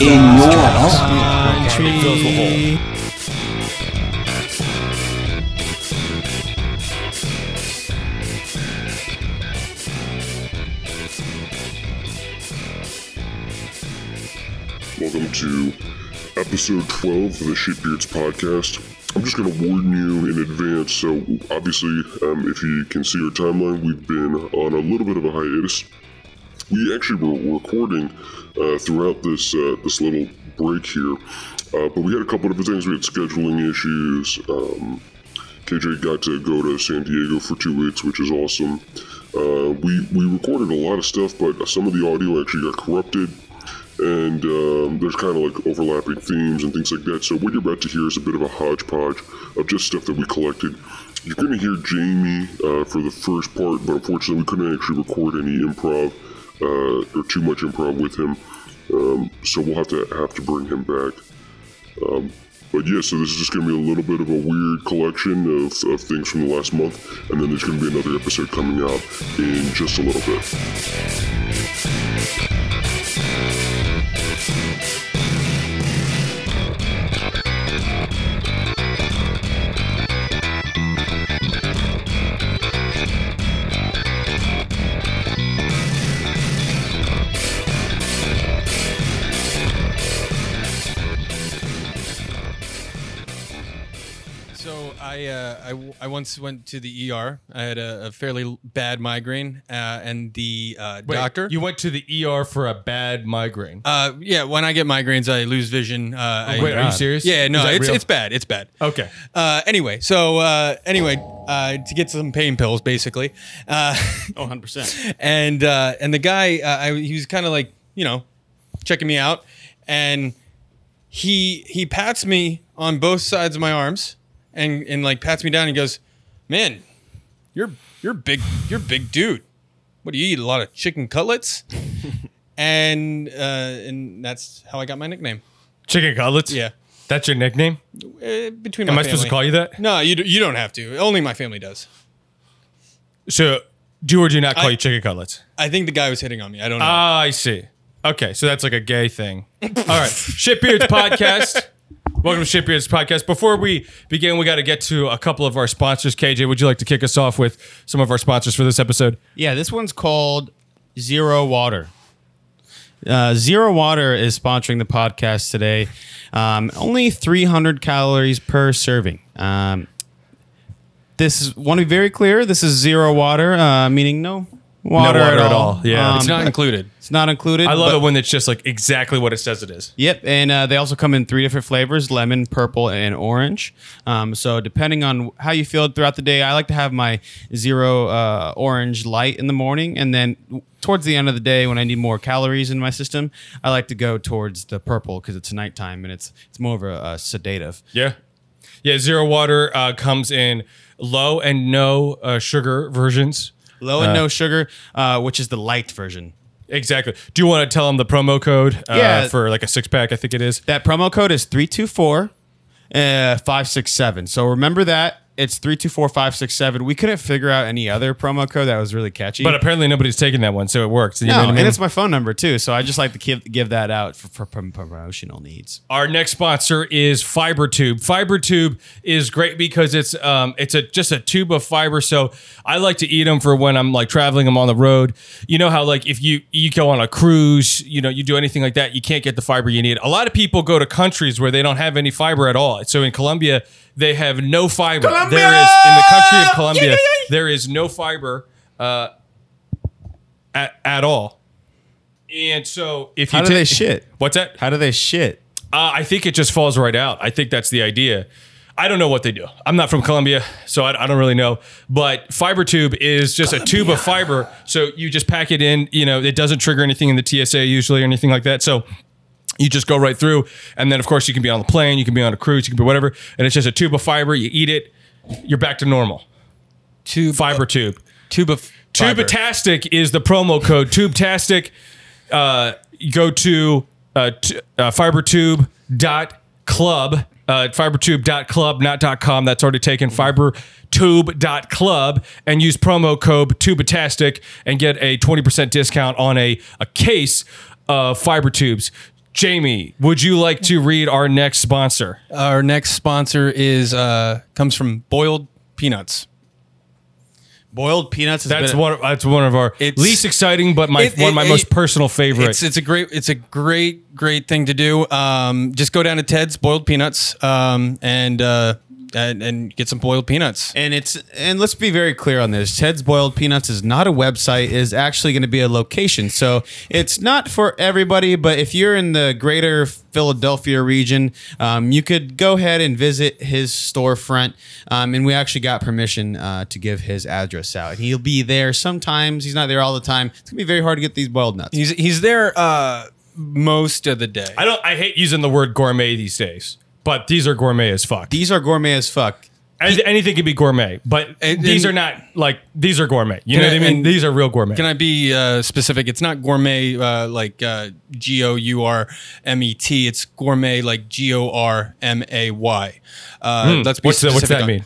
yours in your home. Welcome to episode 12 of the Shitbeards podcast. I'm just going to warn you in advance. So, obviously, um, if you can see our timeline, we've been on a little bit of a hiatus. We actually were recording uh, throughout this uh, this little break here, uh, but we had a couple different things. We had scheduling issues. Um, KJ got to go to San Diego for two weeks, which is awesome. Uh, we we recorded a lot of stuff, but some of the audio actually got corrupted and um, there's kind of like overlapping themes and things like that. So what you're about to hear is a bit of a hodgepodge of just stuff that we collected. You're going to hear Jamie uh, for the first part, but unfortunately we couldn't actually record any improv uh, or too much improv with him, um, so we'll have to have to bring him back. Um, but yeah, so this is just going to be a little bit of a weird collection of, of things from the last month, and then there's going to be another episode coming out in just a little bit. I, uh, I w- I once went to the ER. I had a, a fairly bad migraine, uh, and the uh, Wait, doctor. You went to the ER for a bad migraine. uh, yeah, when I get migraines, I lose vision. Uh, I, Wait, are you serious? Yeah, no, that it's real? it's bad. It's bad. Okay. Uh, anyway, so uh, anyway, uh, to get some pain pills, basically. Uh, Oh, 100%. and uh, and the guy, uh, I, he was kind of like you know checking me out, and he he pats me on both sides of my arms, and and like pats me down. and He goes, "Man, you're you're big. You're big dude. What do you eat? A lot of chicken cutlets." and uh, and that's how I got my nickname. Chicken cutlets? Yeah, That's your nickname? uh, between Am my I supposed to call you that? No, you d- you don't have to. Only my family does. So, do or do not call I- you chicken cutlets? I think the guy was hitting on me. I don't know. Ah, I see. Okay, so that's like a gay thing. All right, Shitbeards podcast. Welcome to Shitbeards podcast. Before we begin, we got to get to a couple of our sponsors. KJ, would you like to kick us off with some of our sponsors for this episode? Yeah, this one's called Zero Water. Uh, Zero Water is sponsoring the podcast today. Um, only 300 calories per serving. Um, this is want to be very clear. This is zero water, uh, meaning no water, water at, at all. all. Yeah. it's not included. It's not included. I love but- it when it's just like exactly what it says it is. Yep, and uh, they also come in three different flavors: lemon, purple, and orange. Um, so depending on how you feel throughout the day, I like to have my zero uh, orange light in the morning, and then towards the end of the day, when I need more calories in my system, I like to go towards the purple because it's nighttime and it's it's more of a, a sedative. Yeah. Yeah, zero water uh, comes in low and no uh, sugar versions. Low and no sugar, uh, which is the light version. Exactly. Do you want to tell them the promo code uh, Yeah. for like a six pack? I think it is. That promo code is 324 uh, 567. So remember that. It's three two four five six seven. We couldn't figure out any other promo code that was really catchy. But apparently nobody's taking that one, so it works. You know no, what I mean? and it's my phone number too. So I just like to give, give that out for, for prom- promotional needs. Our next sponsor is FiberTube. FiberTube is great because it's um it's a just a tube of fiber. So I like to eat them for when I'm like traveling. I'm on the road. You know how like if you you go on a cruise, you know you do anything like that, you can't get the fiber you need. A lot of people go to countries where they don't have any fiber at all. So in Colombia, they have no fiber. There is in the country of Colombia, there is no fiber uh, at at all. And so if you How do ta- they shit? What's that? How do they shit? Uh, I think it just falls right out. I think that's the idea. I don't know what they do. I'm not from Colombia, so I, I don't really know. But fiber tube is just a tube of fiber. So you just pack it in. You know, it doesn't trigger anything in the TSA usually or anything like that. So you just go right through. And then, of course, you can be on the plane, you can be on a cruise, you can be whatever. And it's just a tube of fiber. You eat it. you're back to normal. Tube Fiber tube. tube of fiber. Tubetastic is the promo code. Tubetastic. Uh, go to uh, t- uh, fibertube.club. Uh, fibertube.club, not .com. That's already taken. Fibertube.club and use promo code Tubetastic and get a 20% discount on a, a case of fiber tubes. Jamie, would you like to read our next sponsor? Our next sponsor is uh comes from Boiled Peanuts. Boiled peanuts. Has That's been, one. That's one of our It's- least exciting, but my It- one of my it- most it- personal favorites. It's it's a great it's a great great thing to do. Um, just go down to Ted's Boiled Peanuts um, and uh, and and get some boiled peanuts. And it's and let's be very clear on this. Ted's Boiled Peanuts is not a website, it is actually going to be a location. So it's not for everybody, but if you're in the greater Philadelphia region, um, you could go ahead and visit his storefront. Um, and we actually got permission uh, to give his address out. He'll be there sometimes. He's not there all the time. It's gonna be very hard to get these boiled nuts. He's he's there uh, most of the day. I don't. I hate using the word gourmet these days, but these are gourmet as fuck. These are gourmet as fuck. Any- Anything can be gourmet, but And- these and- are not like these are gourmet. You know I- what I mean? These are real gourmet. Can I be uh, specific? It's not gourmet uh, like uh, G O U R M E T. It's gourmet like G O R M A Y. Uh, Let's be Hmm. what's, the, what's specific that on- mean?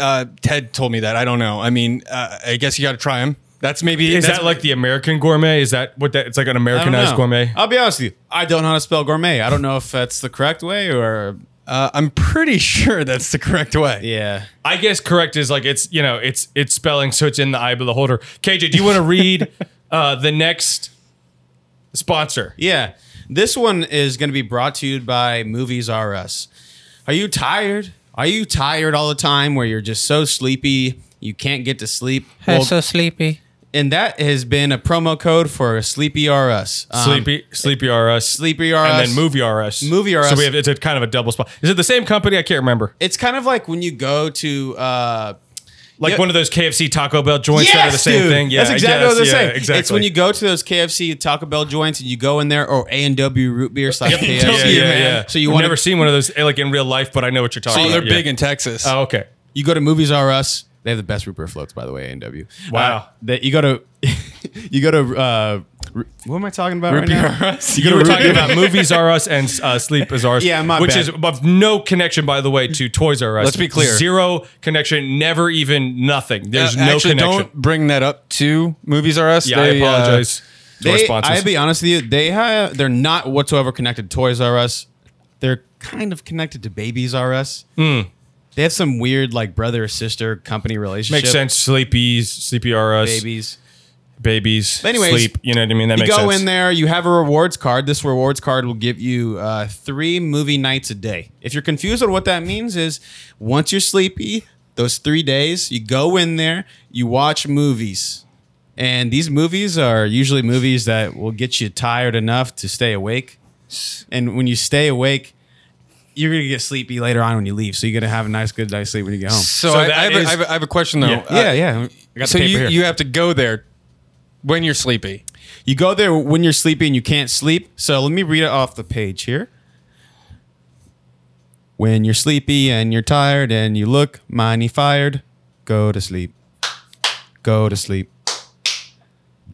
Uh, Ted told me that. I don't know. I mean, uh, I guess you got to try them. That's maybe Is that's, that like the American gourmet? Is that what that? It's like an Americanized gourmet. I'll be honest with you. I don't know how to spell gourmet. I don't know if that's the correct way or Uh, I'm pretty sure that's the correct way. yeah. I guess correct is like it's you know it's it's spelling so it's in the eye of the beholder. KJ, do you want to read uh, the next sponsor? Yeah. This one is going to be brought to you by Movies R Us. Are you tired? Are you tired all the time where you're just so sleepy you can't get to sleep? Well, so sleepy. And that has been a promo code for Sleepy R Us. Um, Sleepy, Sleepy RS, Sleepy R and then Movie RS. Movie RS. So we have it's a kind of a double spot. Is it the same company? I can't remember. It's kind of like when you go to uh, Like Yeah. one of those KFC Taco Bell joints that are the same dude. thing. Yeah, that's I exactly what guess. they're yeah, saying. Exactly. It's when you go to those KFC Taco Bell joints and you go in there or A and W root beer slash KFC. yeah, yeah, man. yeah. So you I've want never seen one of those eh, like in real life, but I know what you're talking Oh, about. they're yeah. big in Texas. Oh, okay. You go to Movies R Us. They have the best root beer floats, by the way. A and W. Wow. Uh, that you go to, you go to. Uh, what am I talking about right Beer now? R Us. You were talking about movies are us and uh, sleep is ours. Yeah, my which bad. is of no connection, by the way, to Toys R Us. Let's be clear. Zero connection, never even nothing. There's Uh, no actually, connection. don't bring that up to Movies R Us. yeah, I They, uh, apologize to our They, sponsors. I'll be honest with you. They have. They're not whatsoever connected to Toys R Us. They're kind of connected to Babies R Us. They have some weird like brother sister company relationship. Makes sense. Sleepies, Sleepy R Us, Babies. babies, But anyways, sleep. You know what I mean? That you makes go sense. in there, you have a rewards card. This rewards card will give you uh, three movie nights a day. If you're confused on what that means, is once you're sleepy, those three days, you go in there, you watch movies. And these movies are usually movies that will get you tired enough to stay awake. And when you stay awake, you're gonna get sleepy later on when you leave. So you're gonna have a nice, good night's sleep when you get home. So, So I, I, have a, is- I, have a, I have a question though. Yeah. Uh, yeah, yeah. I got So the paper you, here. you have to go there when you're sleepy. You go there when you're sleepy and you can't sleep. So let me read it off the page here. When you're sleepy and you're tired and you look mighty fired, go to sleep. Go to sleep.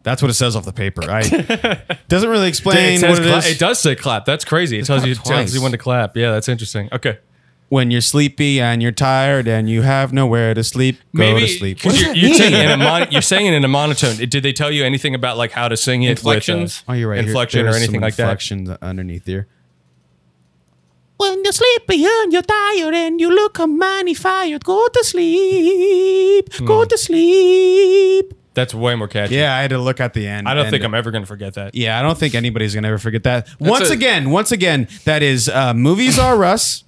That's what it says off the paper. I doesn't really explain says what it cla- is. it does say clap. That's crazy. It tells you, clap tells you when to clap. Yeah, that's interesting. Okay. When you're sleepy and you're tired and you have nowhere to sleep, go Maybe to sleep. because you're, you're saying it in a mon- you're saying it in a monotone. Did they tell you anything about like how to sing it? Inflections? With, uh, Oh, you're right. Here- Inflection or anything some like that. inflections underneath here. When you're sleepy and you're tired and you look mighty fired, go to sleep. Go to sleep. That's way more catchy. Yeah, I had to look at the end. I don't and- think I'm ever going to forget that. Yeah, I don't think anybody's gonna ever forget that. once a- again, once again, that is uh, movies are us,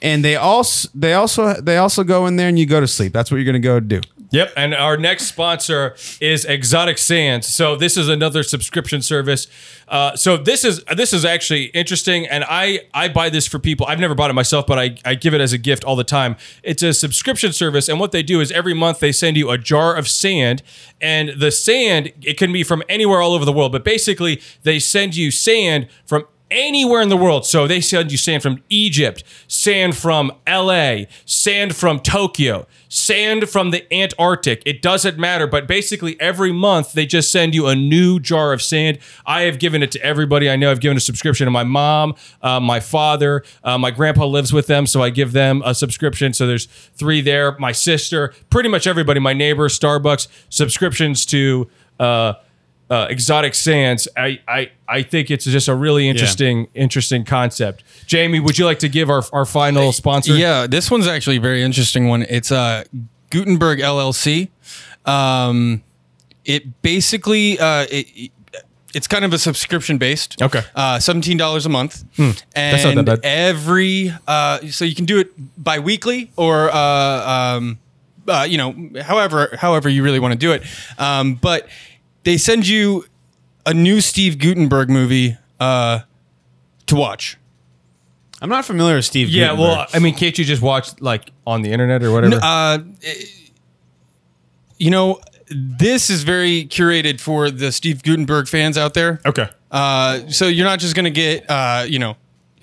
and they also they also they also go in there and you go to sleep. That's what you're gonna go do. Yep, and our next sponsor is Exotic Sands. So this is another subscription service. Uh, so this is this is actually interesting, and I I buy this for people. I've never bought it myself, but I I give it as a gift all the time. It's a subscription service, and what they do is every month they send you a jar of sand, and the sand it can be from anywhere all over the world, but basically they send you sand from anywhere in the world. So they send you sand from Egypt, sand from LA, sand from Tokyo, sand from the Antarctic. It doesn't matter. But basically, every month they just send you a new jar of sand. I have given it to everybody I know. I've given a subscription to my mom, uh, my father, uh, my grandpa lives with them, so I give them a subscription. So there's three there. My sister, pretty much everybody, my neighbor, Starbucks, subscriptions to. Uh, uh, exotic sands. I, I I think it's just a really interesting interesting concept. Jamie, would you like to give our, our final sponsor? Yeah, this one's actually a very interesting one. It's uh, Guttenberg LLC. Um, it basically uh, it, it's kind of a subscription based. Okay. Uh, seventeen dollars a month, and That's not that bad. every uh, so you can do it bi-weekly or uh, um, uh, you know however however you really want to do it. Um, but they send you a new Steve Guttenberg movie uh, to watch. I'm not familiar with Steve. Yeah, Guttenberg. well, I mean, can't you just watch like on the internet or whatever? Uh, you know, this is very curated for the Steve Guttenberg fans out there. okay. Uh, so you're not just gonna get, uh, you know,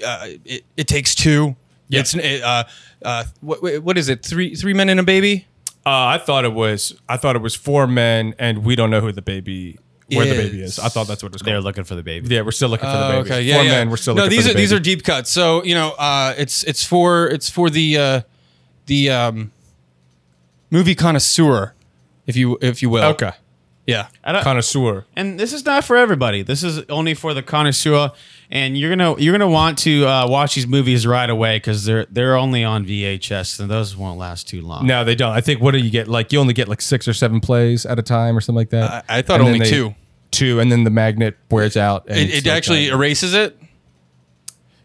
uh, it, it takes two. Yeah. It's it, uh, uh, what what is it? Three three men and a baby. Uh, I thought it was I thought it was four men, and we don't know who the baby where the baby Is. is. I thought that's what it was they're looking for the baby. Yeah, we're still looking for the Oh, baby. okay, yeah, four yeah. men. We're still no. looking These for the are the these baby. are deep cuts. So you know, uh, it's it's for it's for the uh, the um, movie connoisseur, if you if you will. okay. Yeah. I don't- Connoisseur. and this is not for everybody. This is only for the connoisseur, and you're gonna you're gonna want to uh, watch these movies right away because they're they're only on VHS, and those won't last too long. No, they don't. I think what do you get? Like you only get like six or seven plays at a time or something like that. I- I thought And only they- two. Two, and then the magnet wears out. and It, it actually that. erases it.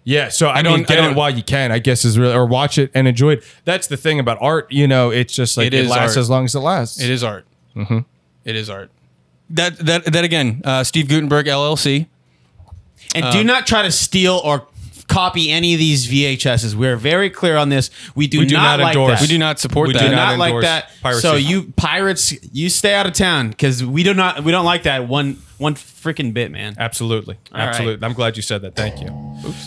Yeah, so I, don't- mean, get I it don't- while you can. I guess is really, or watch it and enjoy it. That's the thing about art. You know, it's just like It it, is lasts art. as long as it lasts. It is art. Mm-hmm. is art. That that that again, uh, Steve Guttenberg LLC. And Uh, do not try to steal or copy any of these VHSs. We're very clear on this. We do, We do not, not like endorse. that. We do not support We that. do do not not like that. piracy. So you pirates, you stay out of town because we do not we don't like that one one freaking bit, man. Absolutely, right. absolutely. I'm glad you said that. Thank you.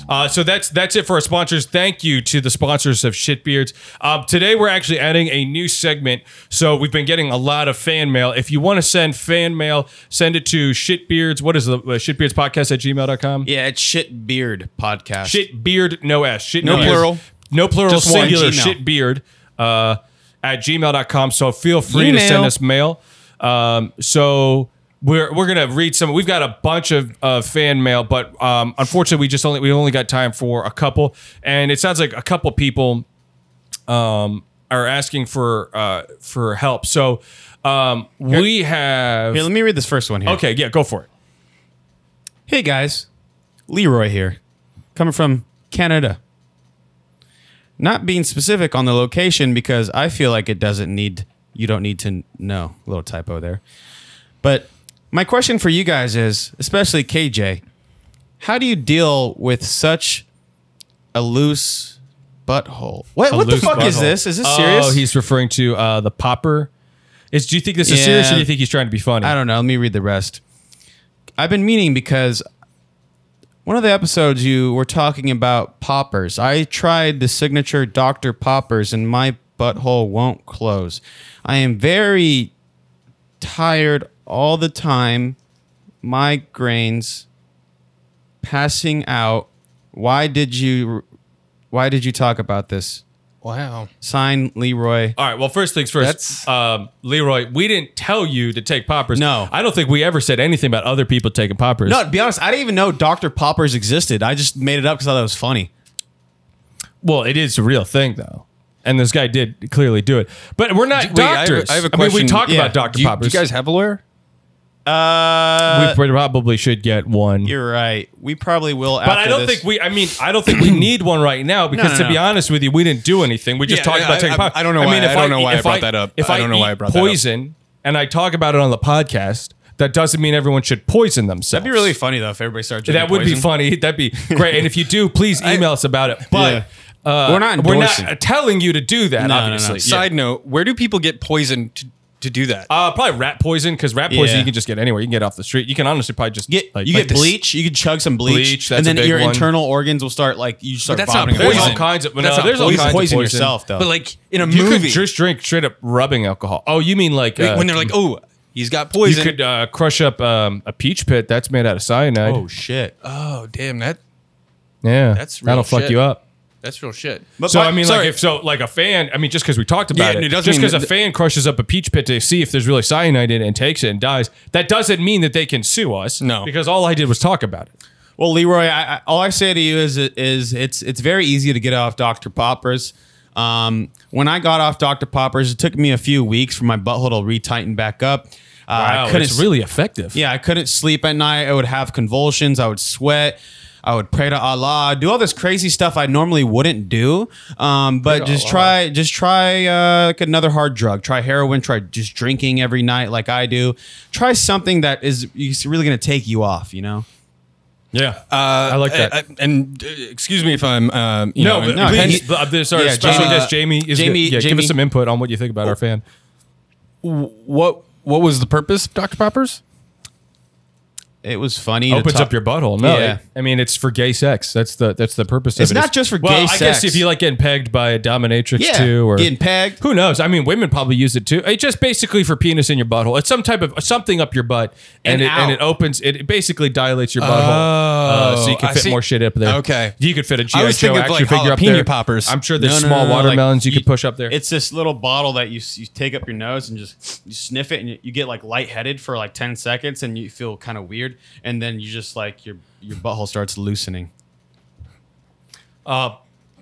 Uh, so that's that's it for our sponsors. Thank you to the sponsors of Shitbeards. Um, today we're actually adding a new segment. So we've been getting a lot of fan mail. If you want to send fan mail, send it to Shitbeards. What is the uh, Shitbeards podcast at gmail.com? Yeah, it's shit beard podcast. Shitbeard, no S. Shit No beard. plural. No plural, Just one. singular. Gmail. Shitbeard uh, at gmail.com. So feel free to Email. send us mail. Um, so we're we're gonna read some. We've got a bunch of uh, fan mail, but um, unfortunately, we just only we only got time for a couple, and it sounds like a couple people um, are asking for uh, for help. So um, we have. Here, let me read this first one here. Okay, yeah, go for it. Hey guys, Leroy here, coming from Canada. Not being specific on the location because I feel like it doesn't need, you don't need to know. Little typo there. But my question for you guys is, especially KJ, how do you deal with such a loose butthole? What, A what the loose fuck is butthole. this? Is this serious? Oh, he's referring to uh, the popper. Is do you think this is serious, or Yeah. do you think he's trying to be funny? I don't know. Let me read the rest. I've been meaning because one of the episodes you were talking about poppers. I tried the signature Dr. Poppers and my butthole won't close. I am very tired all the time. Migraines, passing out. Why did you why did you talk about this? Wow. Sign Leroy. All right. Well, first things first. That's- um, Leroy, we didn't tell you to take poppers. No. I don't think we ever said anything about other people taking poppers. No, to be honest, I didn't even know Dr. Poppers existed. I just made it up because I thought it was funny. Well, it is a real thing though, and this guy did clearly do it. But we're not Wait, I have doctors. I have a mean, we question. talk Yeah. about Doctor Do you, do you guys have a lawyer? Uh, we probably should get one. You're right. We probably will. But I don't think we. I mean, I don't think we need one right now because, no, to be no. honest with you, we didn't do anything. We just Yeah, talked yeah, about I- taking I- poppers. I don't know I why- I don't know why I if brought that up. If I I, don't know why I eat brought that up. poison and I talk about it on the podcast, that doesn't mean everyone should poison themselves. That'd be really funny though if everybody started. That would be funny. That'd be great. And if you do, please email us about it. But uh, We're not we're not telling you to do that. No, no, no. obviously, Side note: Where do people get poisoned to, to do that? Uh, probably rat poison because rat poison Yeah. you can just get anywhere. You can get off the street. You can honestly probably just Get like, you like get this- bleach. You can chug some bleach, Bleach, that's and a then big your one. internal organs will start like you start that's not vomiting. There's poison. all kinds of. But no, that's not there's all poison. kinds of poison poison. yourself though. but like in a You movie, could just drink straight up rubbing alcohol. Oh, you mean like uh, when they're like, "Oh, he's got poison. you poison." could uh, crush up um, a peach pit that's made out of cyanide. oh shit! oh, damn that. yeah, that's real that'll fuck shit. you up. That's real shit. But so I mean, sorry. like if so, like a fan. I mean, just because we talked about Yeah, it, it doesn't just mean because a that- fan crushes up a peach pit to see if there's really cyanide in it and takes it and dies, that doesn't mean that they can sue us. No. because all I did was talk about it. Well, Leroy, I, I, all I say to you is is it's it's very easy to get off Dr. Poppers. Um, when I got off Dr. Poppers, it took me a few weeks for my butthole to retighten back up. Uh, I Wow, couldn't it's really effective. Yeah, I couldn't sleep at night. I would have convulsions. I would sweat. I would pray to Allah, do all this crazy stuff I normally wouldn't do. Um, but to just try, just try uh, like another hard drug. Try heroin. Try just drinking every night like I do. Try something that is is really going to take you off. You know. yeah, I like that. Uh, and uh, excuse me if I'm, um, you no, know, but no, please, he- but there's our yeah, special Jamie- guest Jamie. Is Jamie- yeah, give us some input on what you think about our fan. what what was the purpose Dr. Poppers? It was funny. to Opens up your butthole. No, Yeah. it- I mean it's for gay sex. That's the that's the purpose It's of it. It's not just for gay sex. well, gay I guess sex. if you like getting pegged by a dominatrix Yeah, too, or getting pegged. Who knows? I mean, women probably use it too. It's just basically for penis in your butthole. It's some type of something up your butt, and, And it and out. it opens. It basically dilates your butthole, uh, so you can I fit see. more shit up there. Okay. you could fit a I GI was Joe thinking of, action like, figure up jalapeno there. poppers. I'm sure there's No, no, small no, no, like, watermelons you, could push up there. It's this little bottle that you you take up your nose and just you sniff it and you, you get like lightheaded for like ten seconds and you feel kind of weird and then you just like your your butthole starts loosening. Uh,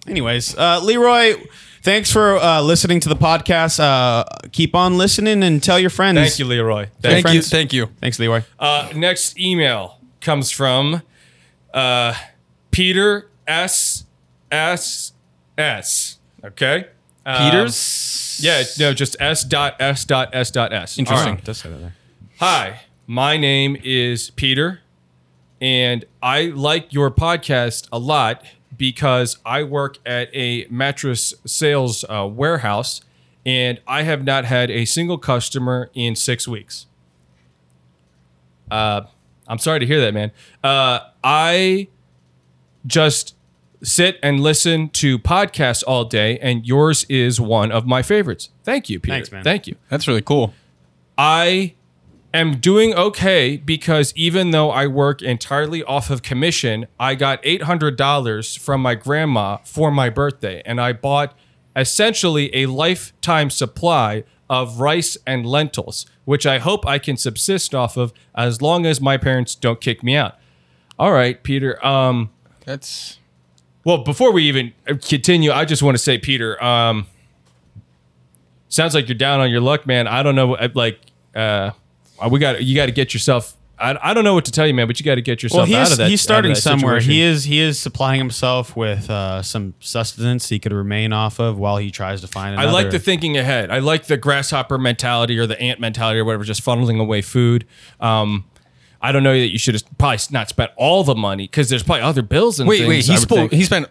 anyways, uh, Leroy, thanks for uh, listening to the podcast. Uh, keep on listening and tell your friends. Thank you, Leroy. Thank you. friends. Thank you. Thanks, Leroy. Uh, next email comes from uh, Peter S S S. Okay, Um, Peters? Yeah, no, just S dot S dot S dot S. Interesting. All right. Does say that there. Hi, my name is Peter, and I like your podcast a lot because I work at a mattress sales uh, warehouse, and I have not had a single customer in six weeks. Uh, I'm sorry to hear that, man. Uh, I just sit and listen to podcasts all day, and yours is one of my favorites. Thank you, Peter. Thanks, man. Thank you. That's really cool. I am doing okay because even though I work entirely off of commission, I got $800 from my grandma for my birthday, and I bought essentially a lifetime supply of rice and lentils, which I hope I can subsist off of as long as my parents don't kick me out. All right, Peter. Um, That's well, before we even continue, I just want to say, Peter, um, sounds like you're down on your luck, man. I don't know, like, uh, we got you got to get yourself. I, I don't know what to tell you, man, but you got to get yourself he out is, of that. he's starting out of that somewhere. situation. He is he is supplying himself with uh, some sustenance he could remain off of while he tries to find I like the thinking ahead. I like the grasshopper mentality or the ant mentality or whatever, just funneling away food. Um, I don't know that you should have probably not spent all the money because there's probably other bills and wait, things. wait. I He would spoke. He spent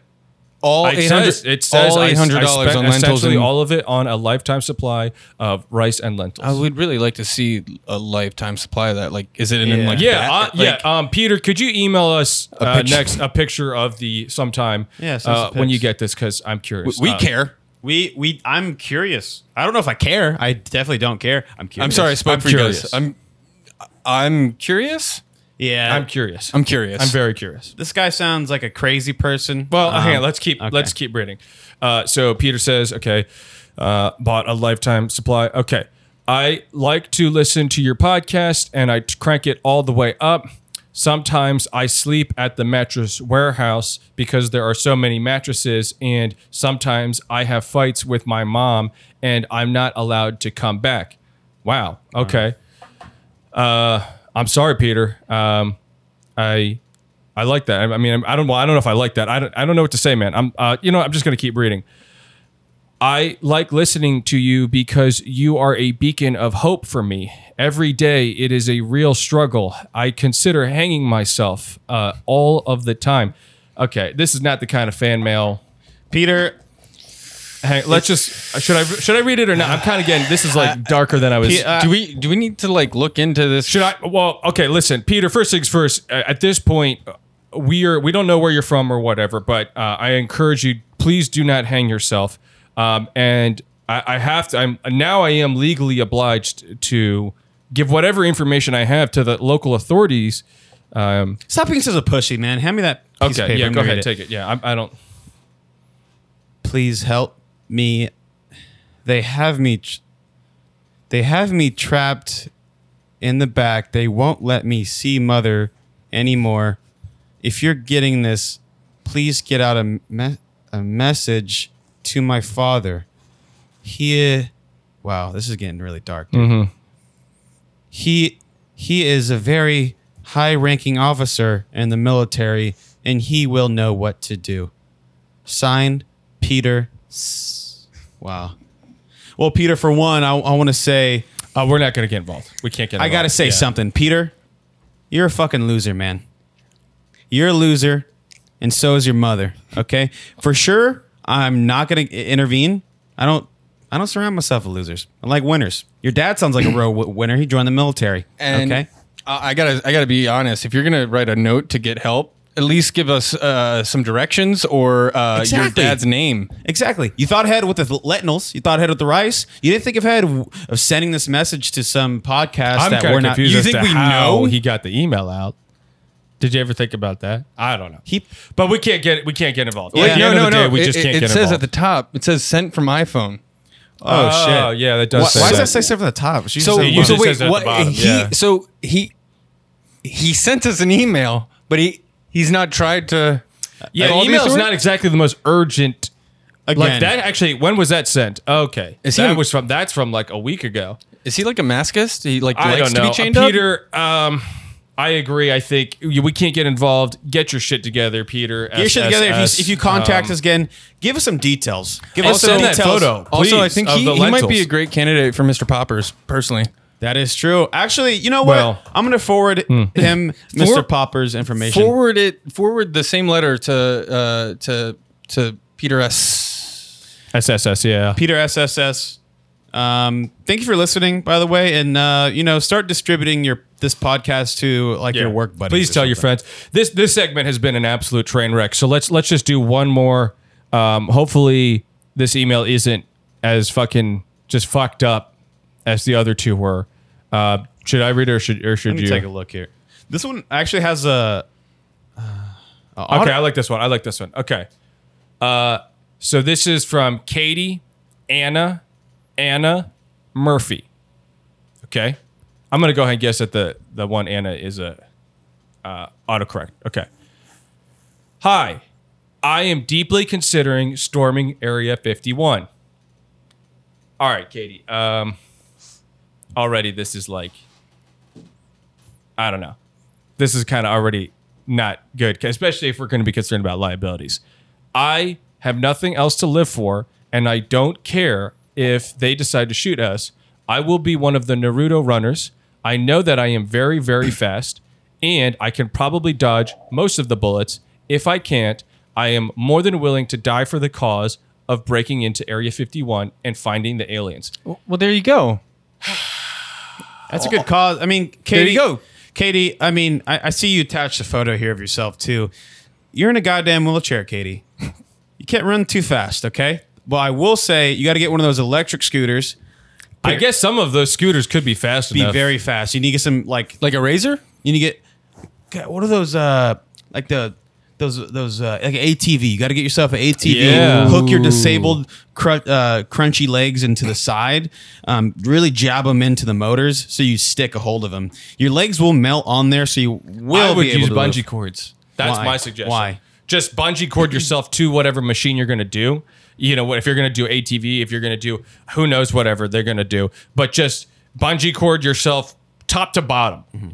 all It eight hundred. says, it says all eight hundred dollars on lentils and all of it on a lifetime supply of rice and lentils. I would really like to see a lifetime supply of that. Like, is it in Yeah. like Yeah, uh. Like, yeah. Um, Peter, could you email us uh, next a picture of the sometime? Yeah, uh, when you get this because I'm curious. we Uh, care. We we I'm curious. I don't know if I care. I definitely don't care. I'm curious. I'm sorry, I spoke I'm for you curious. guys. I'm I'm curious. Yeah, I'm curious. I'm curious. I'm very curious. This guy sounds like a crazy person. Well, Um, hang on. Let's keep okay. let's keep reading. Uh, so Peter says, okay, uh, bought a lifetime supply. Okay, I like to listen to your podcast, and I t- crank it all the way up. Sometimes I sleep at the mattress warehouse because there are so many mattresses, and sometimes I have fights with my mom, and I'm not allowed to come back. Wow. Okay. Uh, I'm sorry, Peter. Um, I I like that. I, I mean, I don't. Well, I don't know if I like that. I don't. I don't know what to say, man. I'm. Uh, you know, I'm just gonna keep reading. I like listening to you because you are a beacon of hope for me. Every day, it is a real struggle. I consider hanging myself uh, all of the time. Okay, this is not the kind of fan mail. Peter. Hang, let's just should I should I read it or not? I'm kind of getting this is like darker than I was. P- uh, do we do we need to like look into this? Should I? Well, okay. Listen, Peter. First things first. uh, At this point, uh, we are we don't know where you're from or whatever, but uh, I encourage you. Please do not hang yourself. Um, and I, I have to. I'm now. I am legally obliged to give whatever information I have to the local authorities. Um, Stop being such a pussy, man. Hand me that piece of okay. paper. Yeah. I'm Go gonna ahead. it. Take it. Yeah. I, I don't. Please help me. They have me. Tr- they have me trapped in the back. They won't let me see mother anymore. If you're getting this, please get out a me- a message to my father. He, wow, this is getting really dark. Dude. Mm-hmm. He he is a very high-ranking officer in the military, and he will know what to do. Signed, Peter. S- Wow. Well, Peter, for one, I, I want to say Uh, we're not going to get involved. We can't get. Involved. I got to say Yeah. something. Peter, you're a fucking loser, man. You're a loser, and so is your mother. Okay, for sure. I'm not gonna intervene. I don't. I don't surround myself with losers. I like winners. Your dad sounds like a real w- winner. He joined the military. And okay. I I gotta I gotta be honest. If you're gonna write a note to get help, at least give us uh, some directions or uh, your dad's name. Exactly. You thought ahead with the lentils. You thought ahead with the rice. You didn't think ahead of sending this message to some podcast I'm that kind we're of not. confused You as think to we how know? he got the email out. Did you ever think about that? I don't know. He- but we can't get we can't get involved. Yeah. At the No, end of the day, we It, just it- can't it get says involved. at the top. It says sent from iPhone. oh shit! Oh yeah, that does. Why, say why does that. that say stuff at the top? She So, said it one. usually so wait, says it at the what? bottom, he yeah. so he he sent us an email, but he he's not tried to. Yeah, All email is not exactly the most urgent. Like that actually, when was that sent? Okay, Is he that a- was from that's from like a week ago. Is he like a maskist? He like I likes don't know, to be chained up. Peter. Um, I agree. I think you- we can't get involved. Get your shit together, Peter. Get your shit together. If you, if you contact Um, us again, give us some details. Give and us some send that details. photo. Also, I please, think of he, the he might be lentils. a great candidate for Mr. Poppers. Personally, That is true. Actually, you know what? Well- I'm going to forward him Mr. For- Popper's information. forward it. Forward the same letter to uh, to to Peter S. SSS. Yeah. Peter SSS. Um, thank you for listening, by the way, and uh, you know, start distributing your this podcast to like your work buddies. Please tell your friends. This this segment has been an absolute train wreck. So let's let's just do one more. Um, hopefully this email isn't as fucking just fucked up as the other two were. Uh, should I read it or should or should Let me you? take a look here. This one actually has a. Uh, a Okay, I like this one. I like this one. Okay. Uh, so this is from Katie, Anna, Anna Murphy. Okay. I'm gonna go ahead and guess that the the one Anna is a uh, autocorrect. Okay. Hi, I am deeply considering storming Area 51. All right, Katie. Um, already this is like, I don't know. This is kind of already not good, especially if we're going to be concerned about liabilities. I have nothing else to live for, and I don't care if they decide to shoot us. I will be one of the Naruto runners. I know that I am very, very fast, and I can probably dodge most of the bullets. If I can't, I am more than willing to die for the cause of breaking into Area 51 and finding the aliens. Well, there you go. That's a good cause. I mean, Katie. you go. Katie, I mean, I, I see you attached a photo here of yourself too. You're in a goddamn wheelchair, Katie. You can't run too fast, okay? Well, I will say you got to get one of those electric scooters. I guess some of those scooters could be fast Be enough. very fast. You need to get some like Like a razor? you need to get God, what are those uh like the those those uh like ATV. You got to get yourself an ATV. Yeah. Hook your disabled cr- uh, crunchy legs into the side. Um, really jab them into the motors so you stick a hold of them. Your legs will melt on there, so you will I would be able use to bungee cords. That's Why? my suggestion. Why? Just bungee cord yourself to whatever machine you're going to do. You know, what if you're going to do ATV, if you're going to do who knows whatever they're going to do, but just bungee cord yourself top to bottom. Mm-hmm.